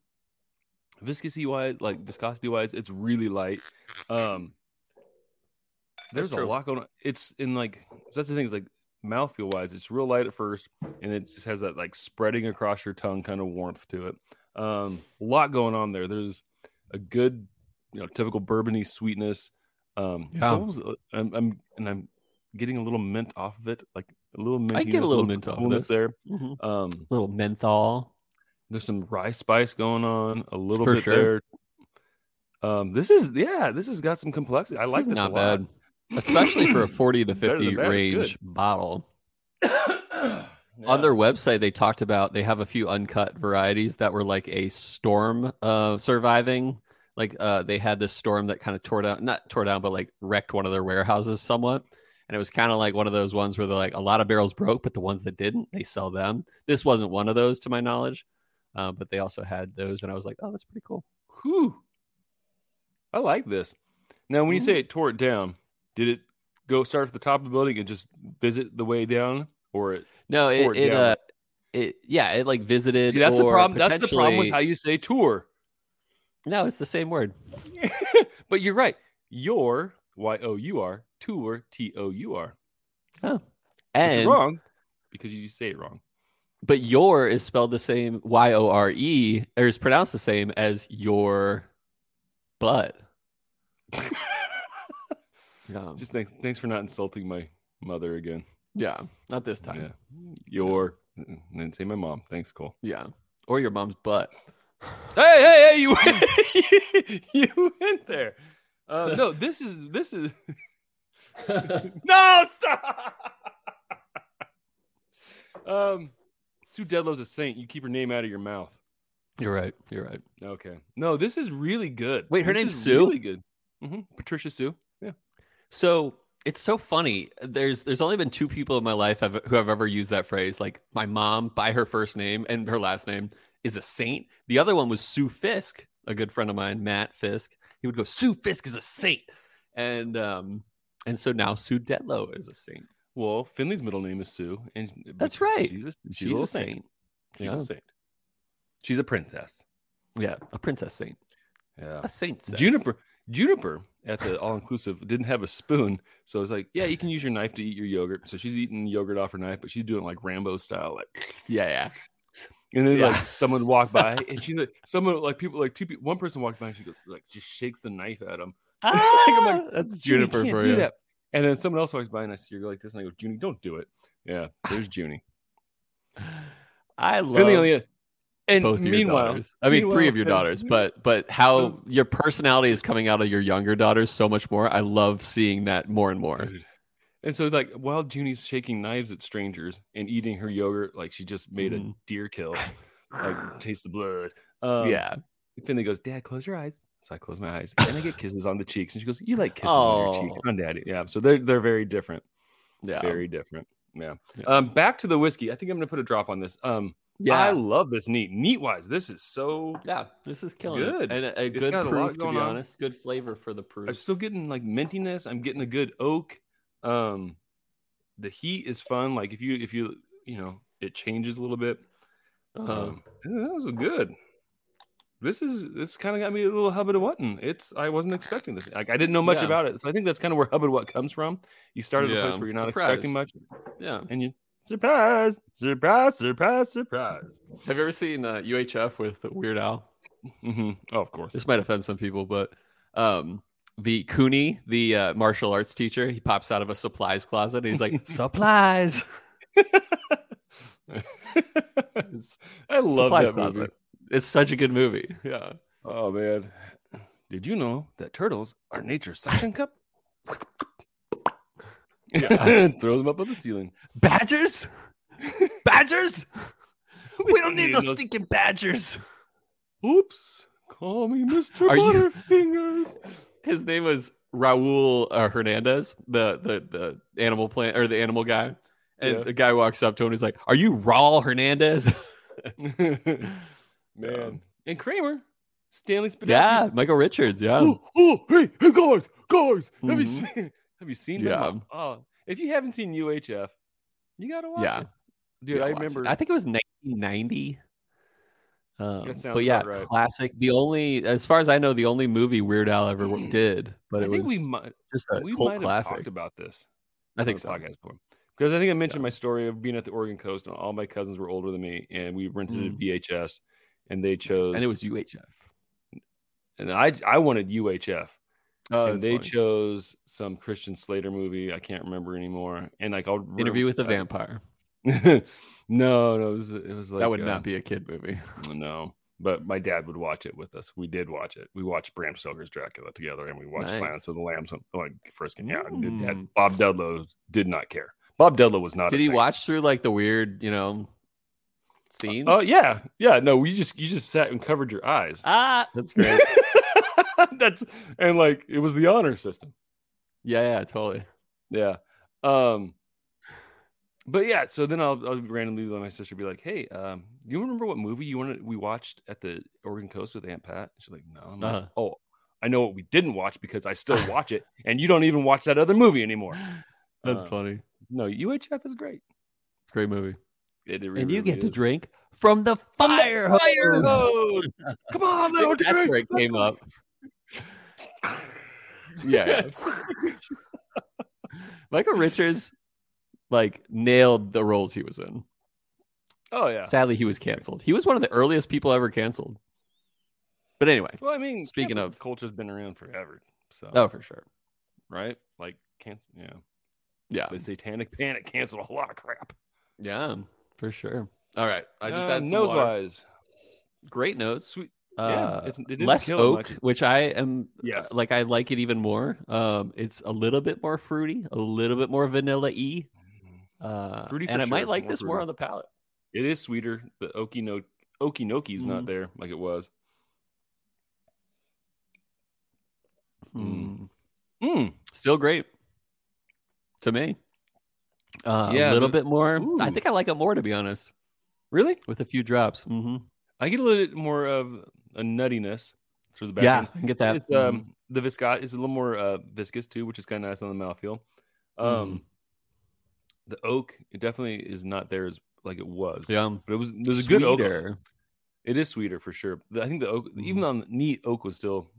viscosity wise, like viscosity wise, it's really light. Um, there's a lot going on. It's in like so that's the thing is like mouthfeel wise, it's real light at first, and it just has that like spreading across your tongue kind of warmth to it. Um, a lot going on there. There's a good, you know, typical bourbony sweetness. Um, Yeah. almost, uh, I'm, I'm and I'm getting a little mint off of it, like a little mint. I get a little mint off of this. there. Mhm. Um, Little menthol. there's some rye spice going on, a little For bit sure. there. Um, this is yeah, this has got some complexity. I This like is this not a lot. bad, especially for a forty to fifty range bottle. Yeah. On their website, they talked about they have a few uncut varieties that were like a storm uh, surviving. Like uh, they had this storm that kind of tore down, not tore down, but like wrecked one of their warehouses somewhat. And it was kind of like one of those ones where they're like a lot of barrels broke, but the ones that didn't, they sell them. This wasn't one of those to my knowledge, uh, but they also had those, and I was like, oh, that's pretty cool. Whew. I like this. Now, when you Mhm. say it tore it down, did it go start at the top of the building and just visit the way down, or it? No, it, it it, down. uh, it, yeah, it like visited. See, that's the or problem. That's the problem with how you say tour. No, it's the same word. but you're right. Your Y O U R tour T O U R. Oh, and wrong because you say it wrong. but your is spelled the same Y O R E, or is pronounced the same as your butt. Um, Just thanks, thanks for not insulting my mother again. Yeah, not this time. Yeah. Your, and then say my mom. Thanks, Cole. Yeah. Or your mom's butt. Hey, hey, hey! You went, you went there. Uh, no, this is this is no stop. um, Sue Deadlow's a saint. You keep her name out of your mouth. You're right. You're right. Okay. No, this is really good. Wait, her This name's is Sue? Really good. hmm Patricia Sue. Yeah. So it's so funny. There's there's only been two people in my life have, who have ever used that phrase. Like my mom by her first name and her last name is a saint. The other one was Sue Fisk, a good friend of mine, Matt Fisk. He would go, Sue Fisk is a saint, and um and so now Sue Detlow is a saint. Well, Finley's middle name is Sue, and That's right. She's a, she's She's, a a saint. saint. She's Yeah. a saint. She's a princess. Yeah, a princess saint. Yeah. A saint. Juniper. Juniper at the all inclusive didn't have a spoon, so it's like, yeah, you can use your knife to eat your yogurt. So she's eating yogurt off her knife, but she's doing like Rambo style, like. Yeah, yeah. And then Yeah. like someone walked by, and she's like, someone like people like two people, one person walked by, and she goes like just shakes the knife at him. I'm like, Ah, that's Juniper for you. that. And then someone else walks by, and I see you're like this, and I go, Junie, don't do it. Yeah, there's Junie. I love Finley, only- and both of your daughters. I mean, three of your daughters, but but how your personality is coming out of your younger daughters so much more. I love seeing that more and more. Dude. And so, like, while Junie's shaking knives at strangers and eating her yogurt, like she just made a Mhm. deer kill, like taste the blood. Um, yeah. Finley goes, Dad, close your eyes. So I close my eyes, and I get kisses on the cheeks, and she goes, You like kisses on your cheek, Oh. on Daddy? Yeah. So they're they're very different, Yeah. very different. Yeah. Yeah. Um, back to the whiskey. I think I'm gonna put a drop on this. Um, yeah. I love this neat. Neat wise, this is so. yeah. This is killing Good. it. And a, a good proof, to be on. honest. Good flavor for the proof. I'm still getting like mintiness. I'm getting a good oak. Um, the heat is fun. Like if you if you you know it changes a little bit. Uh-huh. Um, that was good. This is this kind of got me a little hubbard of whatting. It's I wasn't expecting this. Like I didn't know much Yeah. about it, so I think that's kind of where hubbard what comes from. You start at a place where you're not surprise. expecting much, yeah. and you surprise, surprise, surprise, surprise. Have you ever seen uh, UHF with Weird Al? hmm Oh, of course. This might offend some people, but um, the Kuni, the uh, martial arts teacher, he pops out of a supplies closet and he's like, "Supplies." I love supplies that movie. closet. It's such a good movie. Yeah. Oh man. Did you know that turtles are nature's suction cup? Yeah. Throw them up on the ceiling. Badgers? Badgers? we don't need Need no- stinking badgers. Oops. Call me Mr. Are you- Butterfingers. His name was Raul uh, Hernandez, the, the the animal plant or the animal guy. And Yeah. the guy walks up to him and he's like, Are you Raul Hernandez? Man. And Kramer. Stanley Spadowski. yeah, Michael Richards. Yeah. Oh, hey, hey, guys, guys. Have you Mhm. seen have you seen Yeah. them? Oh, if you haven't seen UHF, you gotta watch Yeah. it. Dude, Yeah, I watch it. remember I think it was 1990. Um, but yeah, right. classic. The only, as far as I know, the only movie Weird Al ever did, but I it think was we might just a we cult might classic. talked about this. I think so. podcast before. Because I think I mentioned my story of being at the Oregon coast, and all my cousins were older than me, and we rented a Mm. VHS, and they chose, And it was UHF. and I I wanted UHF, Oh, they funny. chose some Christian Slater movie I can't remember anymore, and like I'll Interview with uh, Vampire. no, no, it was it was like that would uh, not be a kid movie. no. But my dad would watch it with us. We did watch it. We watched Bram Stoker's Dracula together, and we watched Nice. Silence of the Lambs like first came out. And dad, Mm. Bob Dudlow did not care. Bob Dudlow was not. a Did he watch through like the weird, you know, scenes? Oh yeah, yeah. No, we just you just sat and covered your eyes. ah, that's great. That's and like it was the honor system. yeah, yeah, totally. Yeah. Um. But yeah, so then I'll, I'll randomly let my sister be like, "Hey, um, do you remember what movie you wanted we watched at the Oregon coast with Aunt Pat?" She's like, "No." I'm Uh-huh. oh, I know what we didn't watch because I still watch it, and you don't even watch that other movie anymore. That's Uh, funny. No, UHF is great. Great movie. It, it and really, you get really to drink from the fire, fire hose. hose. Come on, I little think that's where it came up. Yeah, yeah. Michael Richards like nailed the roles he was in. Oh yeah. Sadly, he was canceled. He was one of the earliest people ever canceled. But anyway, Well, I mean, Speaking of- culture's been around forever. So oh for sure. right, like cancel. Yeah, Yeah, the Satanic Panic canceled a lot of crap. yeah, for sure. All right, I just Uh, had some nose wise. Great notes. Sweet. Uh, Yeah, it's- it less oak, which I am Yes. like. I like it even more. Um, it's a little bit more fruity, a little bit more vanilla y. Uh, Fruity and I might like more this more on the palate. It is sweeter. The okie no okinoki's Mhm. not there like it was. Mm. Mm. Mm. Still great to me. Uh, Yeah, a little bit more. I think I like it more to be honest, Really? with a few drops. Mm-hmm. I get a little bit more of a nuttiness through the back Yeah, end. I get that. It's um the viscose is a little more uh viscous too, which is kind of nice on the mouthfeel. Um Mm-hmm. the oak it definitely is not there as like it was. yeah, But it was there's a good oak. It is sweeter for sure. I think the oak even on the neat oak was still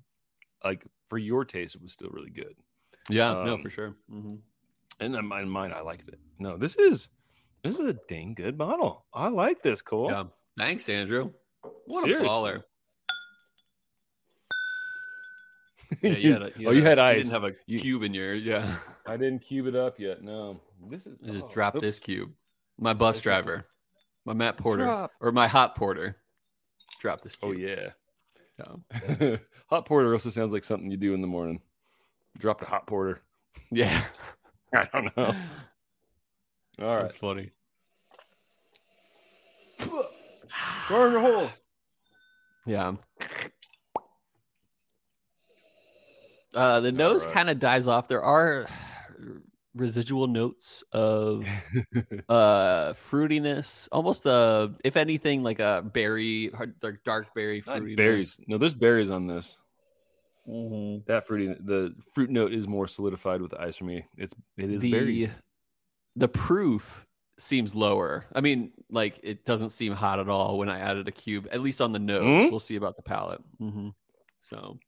like for your taste it was still really good. Yeah, no, Um, for sure. Mm-hmm. And in mine, mine I liked it. No, this is this is a dang good bottle. I like this, Cole. Yeah. Thanks, Andrew. What Seriously. a baller. Yeah, you had a, oh, you had a- ice. didn't have a You- cube in yours. Yeah. I didn't cube it up yet. No, this is I just oh, oops. this cube. My bus driver, my Matt Porter, Drop. or my hot porter, Drop this Oh cube. yeah, yeah. hot porter also sounds like something you do in the morning. Drop a hot porter. Yeah. I don't know. All right, That's funny. burn a hole. Yeah. Uh, the nose right. kind of dies off. There are residual notes of uh fruitiness, almost uh if anything like a berry, hard- dark dark berry Not fruitiness. berries. No, there's berries on this. Mhm. That fruity, the fruit note is more solidified with the ice for me. It's it is The berries. the proof seems lower. I mean, like it doesn't seem hot at all when I added a cube. At least on the nose. Mhm. We'll see about the palate. hmm So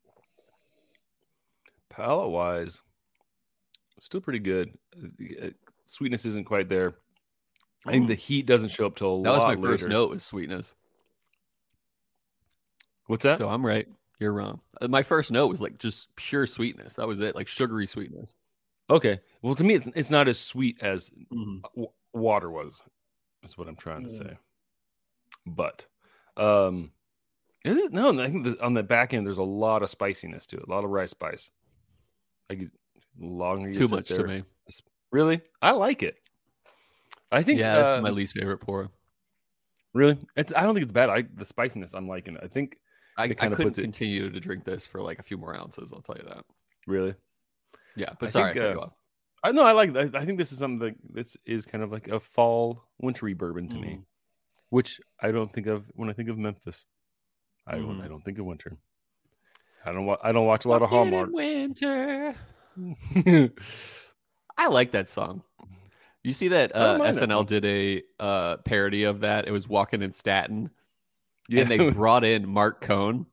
palate wise, still pretty good. Uh, Sweetness isn't quite there. I think the heat doesn't show up till a lot later. that was my first note was sweetness. What's that? So I'm right. You're wrong. Uh, My first note was like just pure sweetness. That was it, like sugary sweetness. okay. Well, to me, it's it's not as sweet as Mhm. w- water was. Is what I'm trying to Mm. say. But, um, is it no? I think the, on the back end, there's a lot of spiciness to it. A lot of rice spice. Like the longer Too much there, to me. Really, I like it. I think. Yeah, this uh, is my least favorite pour. Really, it's. I don't think it's bad. I the spiciness. I'm liking it. I think I, I couldn't puts it- continue to drink this for like a few more ounces. I'll tell you that. really. Yeah, but I sorry, think, I uh. I know. I like. I, I think this is something that this is kind of like a fall wintry bourbon to me, Mhm. which I don't think of when I think of Memphis. I don't. Mhm. I don't think of winter. I don't. Wa- I don't watch a lot of Hallmark. winter. I like that song. You see that uh, SNL song. did a uh, parody of that. It was Walking in Staten, yeah, and they brought in Marc Cohn,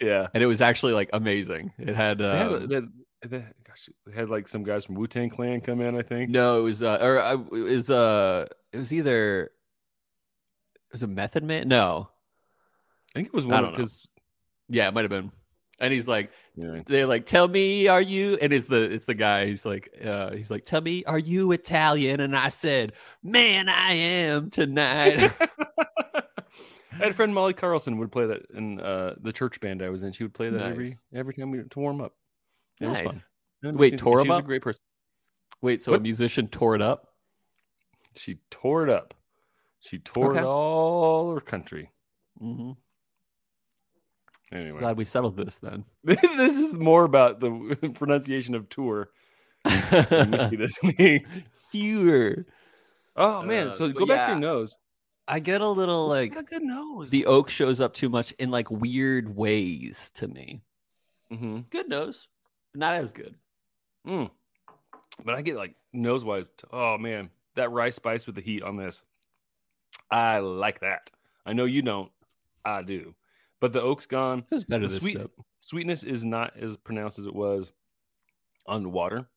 yeah. and it was actually like amazing. It had, They had, they, they, gosh, they had like some guys from Wu Tang Clan come in. I think. no, it was uh, or uh, it was uh, it was either it was a Method Man. No, I think it was one because yeah, it might have been. And he's like, yeah. they're like, "Tell me, are you?" And it's the it's the guy. He's like, uh, he's like, "Tell me, are you Italian?" And I said, "Man, I am tonight." I had a friend Molly Carlson would play that in uh, the church band I was in. She would play that every Nice. every time we to warm up. It was fun. nice. Wait, she- tore she up? a great person. Wait, so a musician tore it up? She tore it up. She tore it all over country. Mm-hmm. Anyway, Glad we settled this then. this is more about the pronunciation of tour whiskey this week. Here, Oh man! Uh, So go back to your nose. I get a little It's like a good nose. the oak shows up too much in like weird ways to me. hmm Good nose, but not as good. Mm. But I get like nose wise. Oh man, that rice spice with the heat on this. I like that. I know you don't. I do. But the oak's gone. It was better The this sweet-. Sweetness is not as pronounced as it was on the water,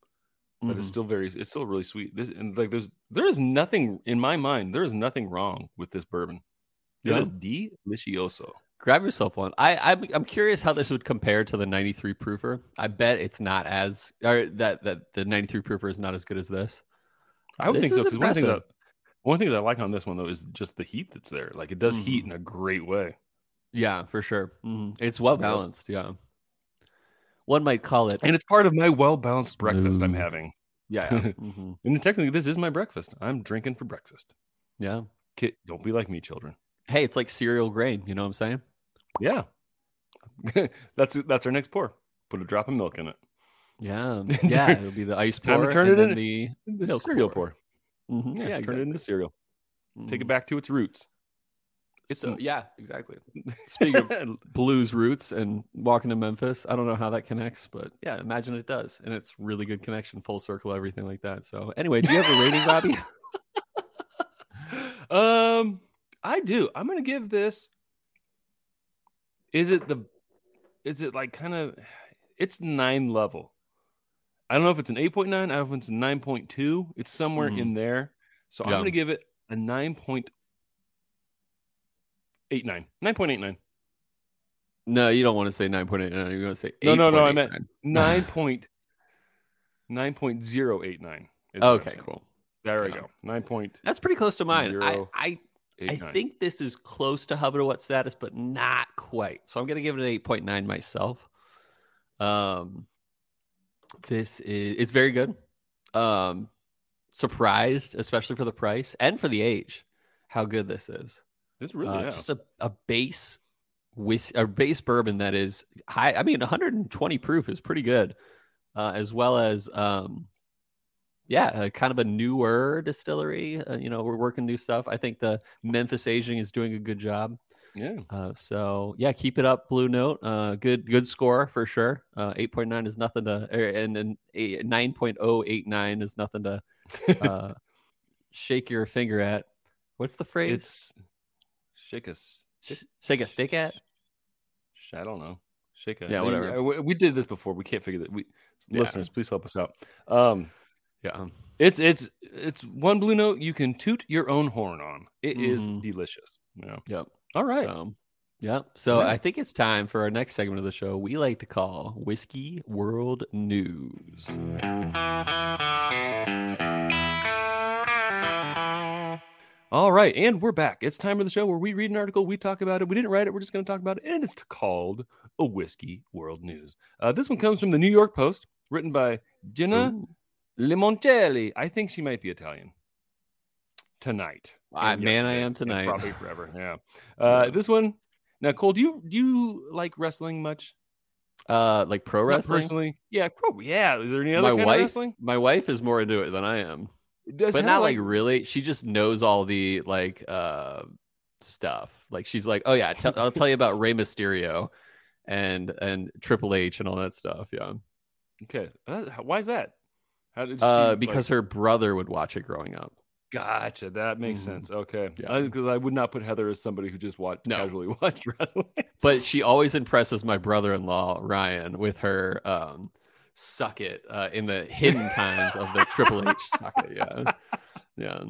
but it's Mhm. still very. It's still really sweet. This and like there's there is nothing in my mind. There is nothing wrong with this bourbon. It Yeah. is delicioso. Grab yourself one. I I'm, I'm curious how this would compare to the 93 proofer. I bet it's not as or that that the 93 proofer is not as good as this. I would This think so because one thing that one thing that I like on this one though is just the heat that's there. Like it does heat Mhm. in a great way. Yeah, for sure. Mhm. It's well balanced. Yeah. One might call it. And it's part of my well balanced breakfast I'm having. Yeah. Mhm. And technically, this is my breakfast. I'm drinking for breakfast. Yeah. Kid, don't be like me, children. Hey, it's like cereal grain. You know what I'm saying? Yeah. that's that's our next pour. Put a drop of milk in it. Yeah. Yeah. It'll be the ice pour. Time to turn and it then in- the The cereal pour. pour. Mhm. Yeah, Yeah, turn exactly. it into cereal. Take it Mhm. back to its roots. It's So- yeah, exactly. Speaking of blues roots and walking to Memphis, I don't know how that connects, but yeah, imagine it does, and it's really good connection, full circle, everything like that. So anyway, do you have a rating, Robbie? um, I do. I'm gonna give this. Is it the? Is it like kind of? It's nine level. I don't know if it's an eight point nine. I don't know if it's a nine point two. It's somewhere Mhm. in there. So I'm gonna give it a nine point eight nine. Nine point eight nine. No, you don't want to say nine point eight. No, you're going to say No, eight. no, no, I meant- Nine point nine point zero eight nine. Okay, cool. There we Yeah. go. Nine point That's pretty close to mine. I, I, I think this is close to Hubba to what status, but not quite. So I'm going to give it an eight point nine myself. Um, this is it's very good. Um, surprised, especially for the price and for the age, how good this is. This really Uh, yeah. just a, a base whis- a base bourbon that is high. I mean, 120 proof is pretty good, uh, as well as um, yeah, uh, kind of a newer distillery. Uh, you know, we're working new stuff. I think the Memphis aging is doing a good job. yeah. Uh, so yeah, keep it up, Blue Note. Uh, good good score for sure. Uh, 8.9 is nothing to, er, and and a 9.089 is nothing to uh, shake your finger at. What's the phrase? It's shake us. Sh- shake a stick at. I don't know. Shake a Yeah, whatever. We, we did this before. We can't figure that. We Yeah. listeners, please help us out. Um, Yeah. it's it's it's one blue note you can toot your own horn on. It is Mhm. delicious. Yeah. Yep. All right. So, yeah. So Yeah. I think it's time for our next segment of the show. We like to call Whiskey World News. All right, and we're back. It's time for the show where we read an article, we talk about it. We didn't write it, we're just going to talk about it, and it's called "A Whiskey World News." Uh, this one comes from the New York Post, written by Jenna Ooh. Lemoncelli. I think she might be Italian. Tonight, I- man, I am tonight. Probably forever. Yeah. Uh, This one now, Cole. Do you do you like wrestling much? Uh, like pro Not wrestling. personally. Yeah, pro. Yeah. Is there any other My kind of wife, wrestling? my wife is more into it than I am, Does but not have, like really. She just knows all the like uh stuff. Like she's like, oh yeah, I'll tell you about Rey Mysterio, and and Triple H and all that stuff. Yeah, Okay. Uh, why is that? How did she, uh, like- because her brother would watch it growing up. Gotcha. That makes Mhm. sense. Okay. Yeah. Because I would not put Heather as somebody who just watched No. casually watched wrestling. but she always impresses my brother-in-law Ryan with her um suck it uh, in the hidden times of the Triple H suck it. Yeah, yeah,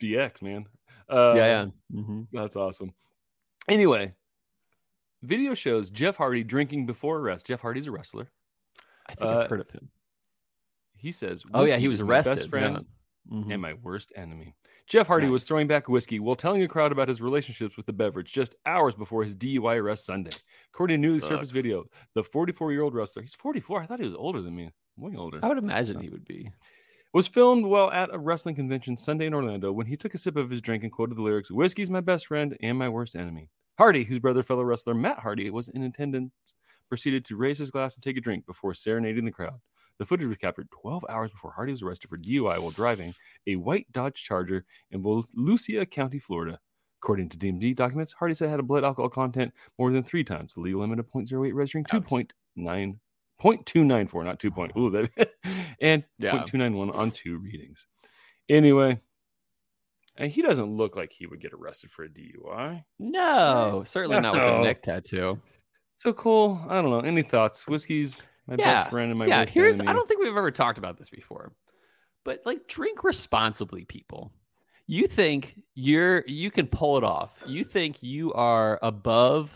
DX, man. Uh, yeah, yeah. hmm That's awesome. Anyway, video shows Jeff Hardy drinking before arrest. Jeff Hardy's a wrestler. I think Uh, I've heard of him. He says, Oh yeah, he was arrested. Best friend yeah. Mhm. and my worst enemy. Jeff Hardy was throwing back whiskey while telling a crowd about his relationships with the beverage just hours before his DUI arrest Sunday. According to newly surfaced video, the 44 year old wrestler, he's 44. I thought he was older than me, way older. I would imagine he would be. was filmed while at a wrestling convention Sunday in Orlando when he took a sip of his drink and quoted the lyrics, Whiskey's my best friend and my worst enemy. Hardy, whose brother fellow wrestler Matt Hardy was in attendance, proceeded to raise his glass and take a drink before serenading the crowd. The footage was captured 12 hours before Hardy was arrested for DUI while driving a white Dodge Charger in Volusia County, Florida. According to DMD documents, Hardy said it had a blood alcohol content more than three times the legal limit of 0.08, registering Ouch. 2.9, 0.294, not 2. Point, ooh, that, and Yeah. 0.291 on two readings. Anyway, and he doesn't look like he would get arrested for a DUI. No, eh, certainly not with a neck tattoo. So cool. I don't know. Any thoughts? Whiskey's my Yeah. best friend and my yeah, here's. enemy. I don't think we've ever talked about this before, but like, drink responsibly, people. You think you're you can pull it off. You think you are above,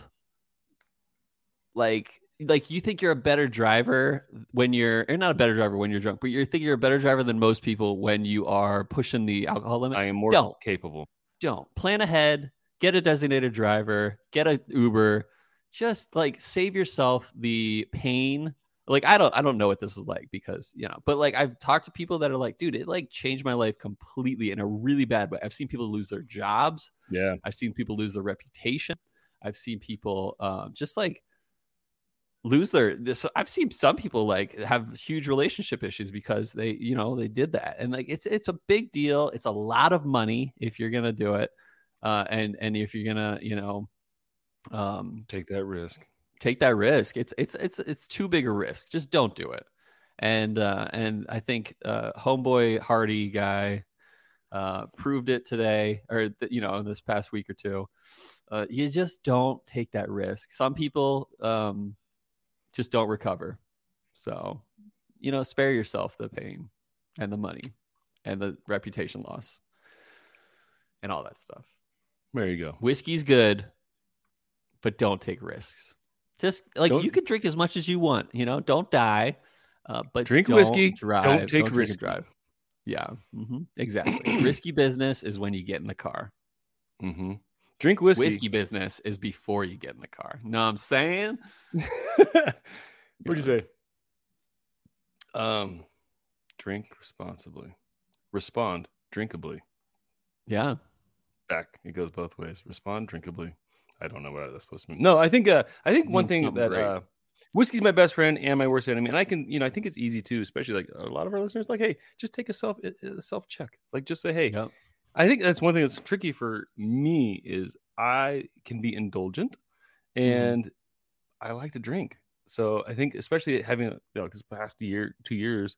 like, like you think you're a better driver when you're, or not a better driver when you're drunk, but you think you're a better driver than most people when you are pushing the alcohol limit. I am more Don't. capable. don't plan ahead get a designated driver, get a Uber, just like save yourself the pain. Like I don't I don't know what this is like because, you know, but like I've talked to people that are like, dude, it like changed my life completely in a really bad way. I've seen people lose their jobs. Yeah. I've seen people lose their reputation. I've seen people um, just like lose their this I've seen some people like have huge relationship issues because they, you know, they did that. And like it's it's a big deal. It's a lot of money if you're gonna do it. Uh and and if you're gonna, you know, um Take that risk. Take that risk. It's it's it's it's too big a risk. Just don't do it. And uh and I think uh homeboy Hardy guy uh proved it today or th- you know in this past week or two. Uh you just don't take that risk. Some people um just don't recover. So, you know, spare yourself the pain and the money and the reputation loss and all that stuff. There you go. Whiskey's good, but don't take risks. Just like Don't- you can drink as much as you want, you know, don't die, uh, but Drink don't whiskey, drive, don't take and risky. drive. Yeah, hmm exactly. risky business is when you get in the car. Mm-hmm. Drink whiskey. Whiskey business is before you get in the car. Know what I'm saying? What'd you say? Um, drink responsibly. Respond drinkably. Yeah. Back. It goes both ways. Respond drinkably. I don't know what that's supposed to mean. No, I think. Uh, I think one thing that great. uh, whiskey's my best friend and my worst enemy, and I can, you know, I think it's easy too, especially like a lot of our listeners. Like, hey, just take a self a self check. Like, just say, hey, Yep. I think that's one thing that's tricky for me is I can be indulgent and I like to drink. So I think especially having you know this past year, two years,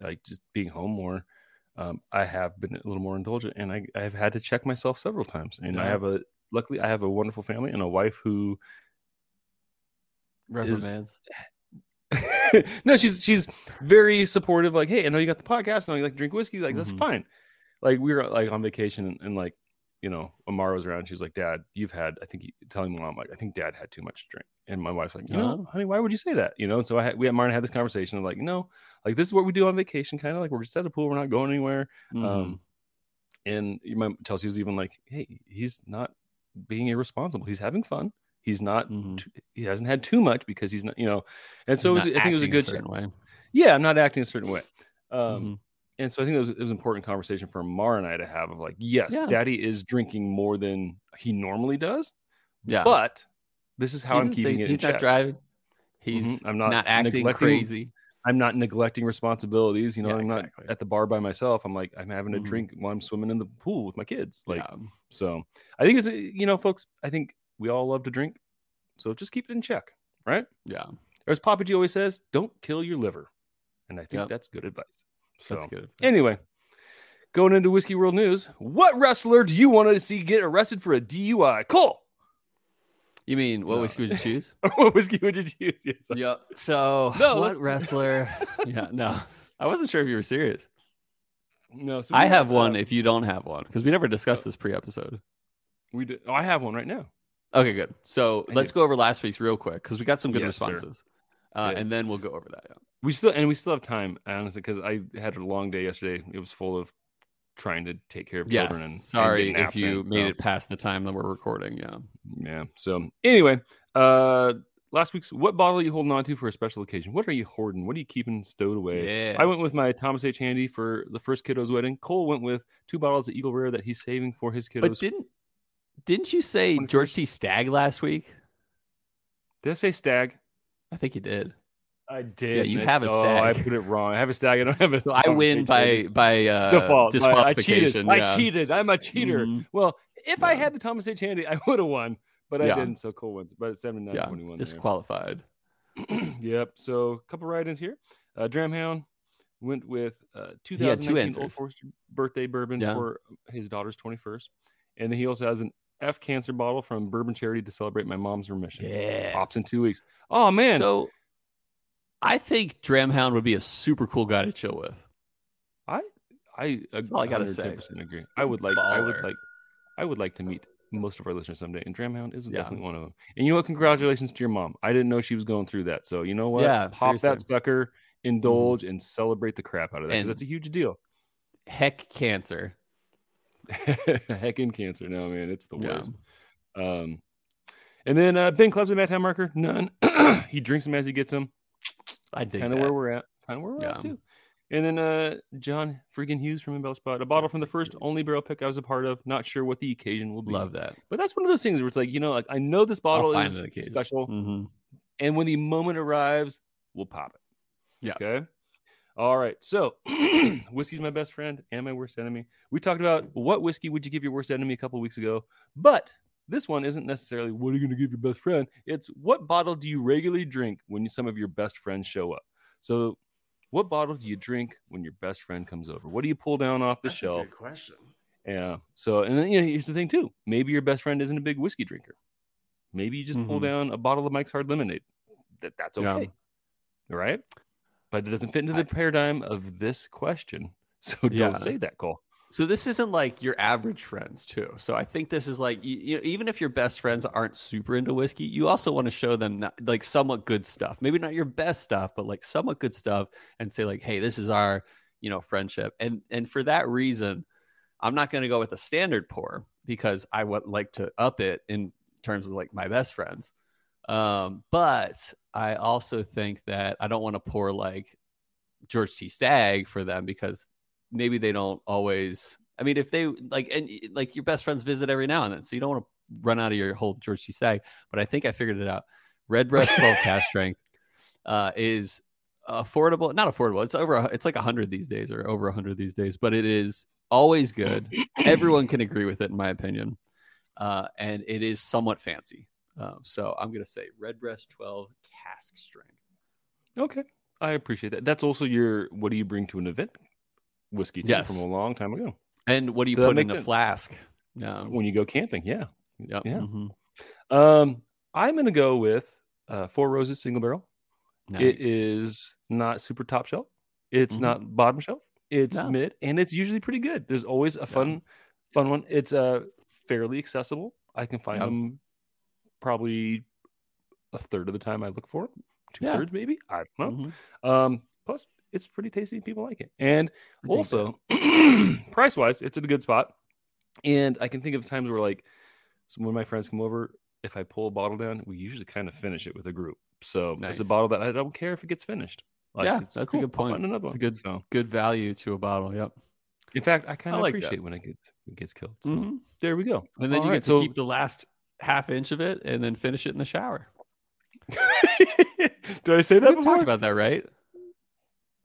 like just being home more, um, I have been a little more indulgent and I I've had to check myself several times. And I have a luckily I have a wonderful family and a wife who Reprimands. no, she's she's very supportive. Like, hey, I know you got the podcast. And I know you like to drink whiskey. Like, that's Mhm. fine. Like, we were like on vacation and, and like, you know, Amara was around. She was like, Dad, you've had. I think you- telling mom like, I think Dad had too much to drink. And my wife's like, you know, Oh. honey, why would you say that? You know. So I had, we had Martin had this conversation of like, no, like this is what we do on vacation. Kind of like we're just at the pool. We're not going anywhere. Mhm. Um, and my Chelsea was even like, hey, he's not being irresponsible. He's having fun. He's not. Mhm. too- he hasn't had too much because he's not. You know. And so it was, I think it was a good. certain way. Yeah, I'm not acting a certain way. Um, Mhm. And so I think it was, it was an important conversation for Mar and I to have of like, yes, Yeah. Daddy is drinking more than he normally does, Yeah. but this is how He's I'm keeping sync. it. He's not check. driving. He's Mhm. I'm not not, acting crazy. I'm not neglecting responsibilities. You know, Yeah, I'm not exactly. at the bar by myself. I'm like, I'm having a Mhm. drink while I'm swimming in the pool with my kids. Like, yeah. so I think it's, you know, folks, I think we all love to drink. So just keep it in check, right? Yeah. As Papa G always says, don't kill your liver. And I think Yep. that's good advice. So, That's good. Anyway, going into Whiskey World News, what wrestler do you want to see get arrested for a DUI? Cole, You mean what No. whiskey would you choose? what whiskey would you choose? Yes. yep. So No, what let's- wrestler? yeah. No, I wasn't sure if you were serious. No, so I have one. If you don't have one, because we never discussed this pre-episode. we did. Oh, I have one right now. Okay, good. So I let's do. go over last week's real quick because we got some good Yes, responses, uh, Yeah. and then we'll go over that. Yeah. We still and we still have time, honestly, because I had a long day yesterday. It was full of trying to take care of Yes. children and and Sorry get if you made so- it past the time that we're recording. Yeah. Yeah. So anyway, uh last week's what bottle are you holding on to for a special occasion? What are you hoarding? What are you keeping stowed away? Yeah. I went with my Thomas H. Handy for the first kiddo's wedding. Cole went with two bottles of Eagle Rare that he's saving for his kiddos. but didn't didn't you say George T. Stagg last week? Did I say stag? I think you did. I did. Yeah, you have a it's- Oh, I put it wrong. I have a stag. I don't have a. So I win by by uh, default. I- I cheated. disqualification. I cheated. I'm a cheater. Mhm. Well, if I had the Thomas H. Handy, I would have won, but I Yeah. didn't. So Cole wins. But it's 79 Yeah, 21. disqualified. yep. So a couple write-ins here. Uh, Dramhound went with uh, He two 2019 Old. Forester birthday bourbon Yeah. for his daughter's 21st, and then he also has an F cancer bottle from Bourbon Charity to celebrate my mom's remission. Yeah. Pops in two weeks. Oh man. So I think Dramhound would be a super cool guy to chill with. I I all I gotta say. agree. I would like I would like I would like to meet most of our listeners someday, and Dramhound is Yeah. definitely one of them. And you know what? Congratulations to your mom. I didn't know she was going through that. So you know what? Yeah, pop that sucker, indulge, and celebrate the crap out of that because that's a huge deal. Heck cancer. Heck in cancer. No, man, it's the Yeah. worst. Um, and then uh, Ben clubs a Matt marker, none. he drinks them as he gets them. I dig Kind of where we're at. Kind of where we're Yeah. at too. And then uh, John freaking Hughes from Embell Spot, a bottle from the first only barrel pick I was a part of. Not sure what the occasion will be. Love that. But that's one of those things where it's like, you know, like I know this bottle is special, hmm and when the moment arrives, we'll pop it. Yeah. Okay. All right. So, whiskey's my best friend and my worst enemy. We talked about what whiskey would you give your worst enemy a couple weeks ago, but this one isn't necessarily what are you going to give your best friend. It's what bottle do you regularly drink when some of your best friends show up. So, what bottle do you drink when your best friend comes over? What do you pull down off the That's a shelf? good question. Yeah. So, and then you know, here's the thing too. Maybe your best friend isn't a big whiskey drinker. Maybe you just pull Mhm. down a bottle of Mike's Hard Lemonade. That that's Yeah. okay. All right. But it doesn't fit into the I- paradigm of this question. So don't Yeah. say that, Cole. So this isn't like your average friends too. So I think this is like you, you even if your best friends aren't super into whiskey, you also want to show them not, like somewhat good stuff. Maybe not your best stuff, but like somewhat good stuff, and say like, "Hey, this is our you know friendship." And and for that reason, I'm not going to go with a standard pour because I would like to up it in terms of like my best friends. Um, but I also think that I don't want to pour like George T. Stagg for them because maybe they don't always. I mean, if they like, and like your best friends visit every now and then, so you don't want to run out of your whole George T. Stagg. But I think I figured it out. Red Breast 12 cask strength uh, is affordable. Not affordable. It's over. It's like a hundred these days, or over a hundred these days. But it is always good. Everyone can agree with it, in my opinion. Uh, and it is somewhat fancy. Um, so I'm gonna say Redbreast 12 cask strength. Okay. I appreciate that. That's also your what do you bring to an event whiskey too, Yes. from a long time ago. And what do you Does put in make the sense? flask? Yeah. When you go camping. Yeah. Yep. Yeah. mhm. Um, I'm gonna go with uh Four Roses single barrel. It Nice. is not super top shelf. It's Mhm. not bottom shelf. It's No. mid, and it's usually pretty good. There's always a fun, fun one. It's uh fairly accessible. I can find Yep. them probably a third of the time I look for them. Two Yeah. thirds maybe. I don't know. Mhm. Um, plus it's pretty tasty. People like it, and also price wise, it's at a good spot. And I can think of times where like so when my friends come over, if I pull a bottle down, we usually kind of finish it with a group. So it's a bottle that I don't care if it gets finished. Yeah, it's that's a cool. good I'll point. another It's a good- So, good value to a bottle. Yep. in fact, I kind of like that. appreciate when it gets it gets killed. So Mhm. there we go. And then All you right, get to so keep the last half inch of it and then finish it in the shower. Did I say that We've before? talked about that, right?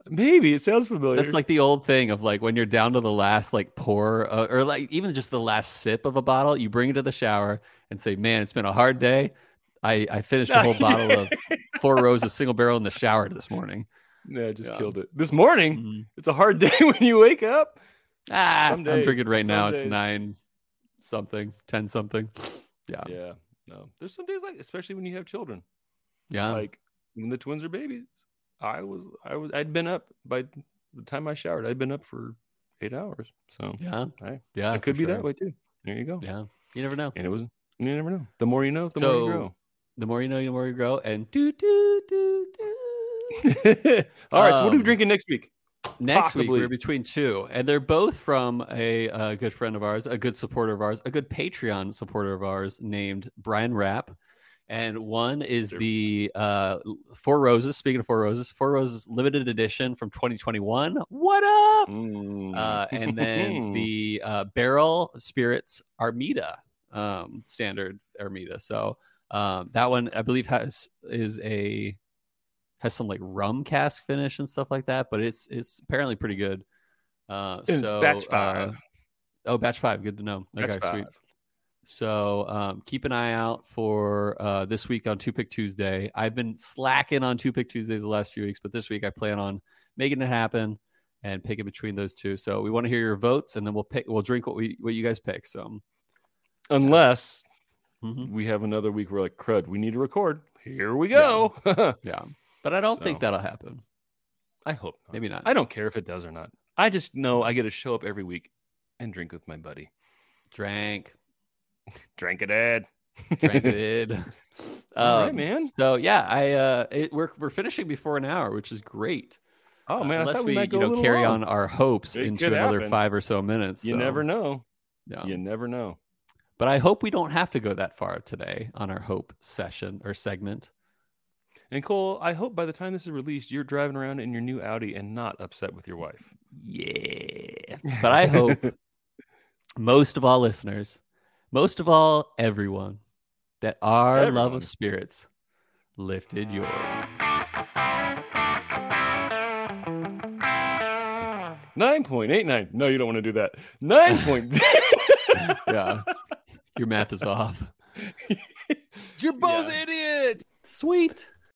Maybe it sounds familiar. That's like the old thing of like when you're down to the last like pour uh, or like even just the last sip of a bottle, you bring it to the shower and say, "Man, it's been a hard day. I I finished a whole bottle of Four Roses single barrel in the shower this morning." yeah, I just Yeah. killed it this morning. Mhm. It's a hard day when you wake up. Ah, I'm days, drinking right now. some It's nine something, ten something. Yeah, Yeah, no. There's some days like, especially when you have children. yeah. Like when the twins are babies, I was, I was, I'd been up by the time I showered. I'd been up for eight hours. So yeah, Hey, yeah. it could be sure. that way too. There you go. Yeah, you never know. And it was, you never know. The more you know, the more you grow. The more you know, the more you grow. And do do do do. All right. so what are we Um, drinking next week? Next week we're between two, and they're both from a, uh good friend of ours, a good supporter of ours, a good Patreon supporter of ours named Brian Rapp. And one is Sure. the uh, Four Roses. Speaking of Four Roses, Four Roses limited edition from 2021. What up? Mm. Uh, and then the uh, Barrel Spirits Armida um, standard Armida. So um, that one I believe has is a has some like rum cask finish and stuff like that, but it's it's apparently pretty good. Uh, so, batch uh, five. oh, batch five. Good to know. Okay, sweet. So um, keep an eye out for uh, this week on Two Pick Tuesday. I've been slacking on Two Pick Tuesdays the last few weeks, but this week I plan on making it happen and picking between those two. So we want to hear your votes, and then we'll pick. We'll drink what we what you guys pick. So Unless mhm. we have another week where like crud, we need to record. Here we go. yeah, but I don't think that'll happen. I hope not. Maybe not. I don't care if it does or not. I just know I get to show up every week and drink with my buddy. Drank, Drink it, Ed. drank it. in. All right, Um, man. So yeah, I uh, it, we're we're finishing before an hour, which is great. Oh Uh, man, I unless we, we, you know carry long. on our hopes It into another happen. five or so minutes. You so, never know. Yeah. You never know. But I hope we don't have to go that far today on our hope session or segment. And Cole, I hope by the time this is released, you're driving around in your new Audi and not upset with your wife. Yeah. But I hope most of all listeners, most of all everyone, that our love of spirits lifted yours. Nine point eight nine. No, you don't want to do that. Nine point. Yeah. Your math is off. You're both Yeah. idiots. Sweet.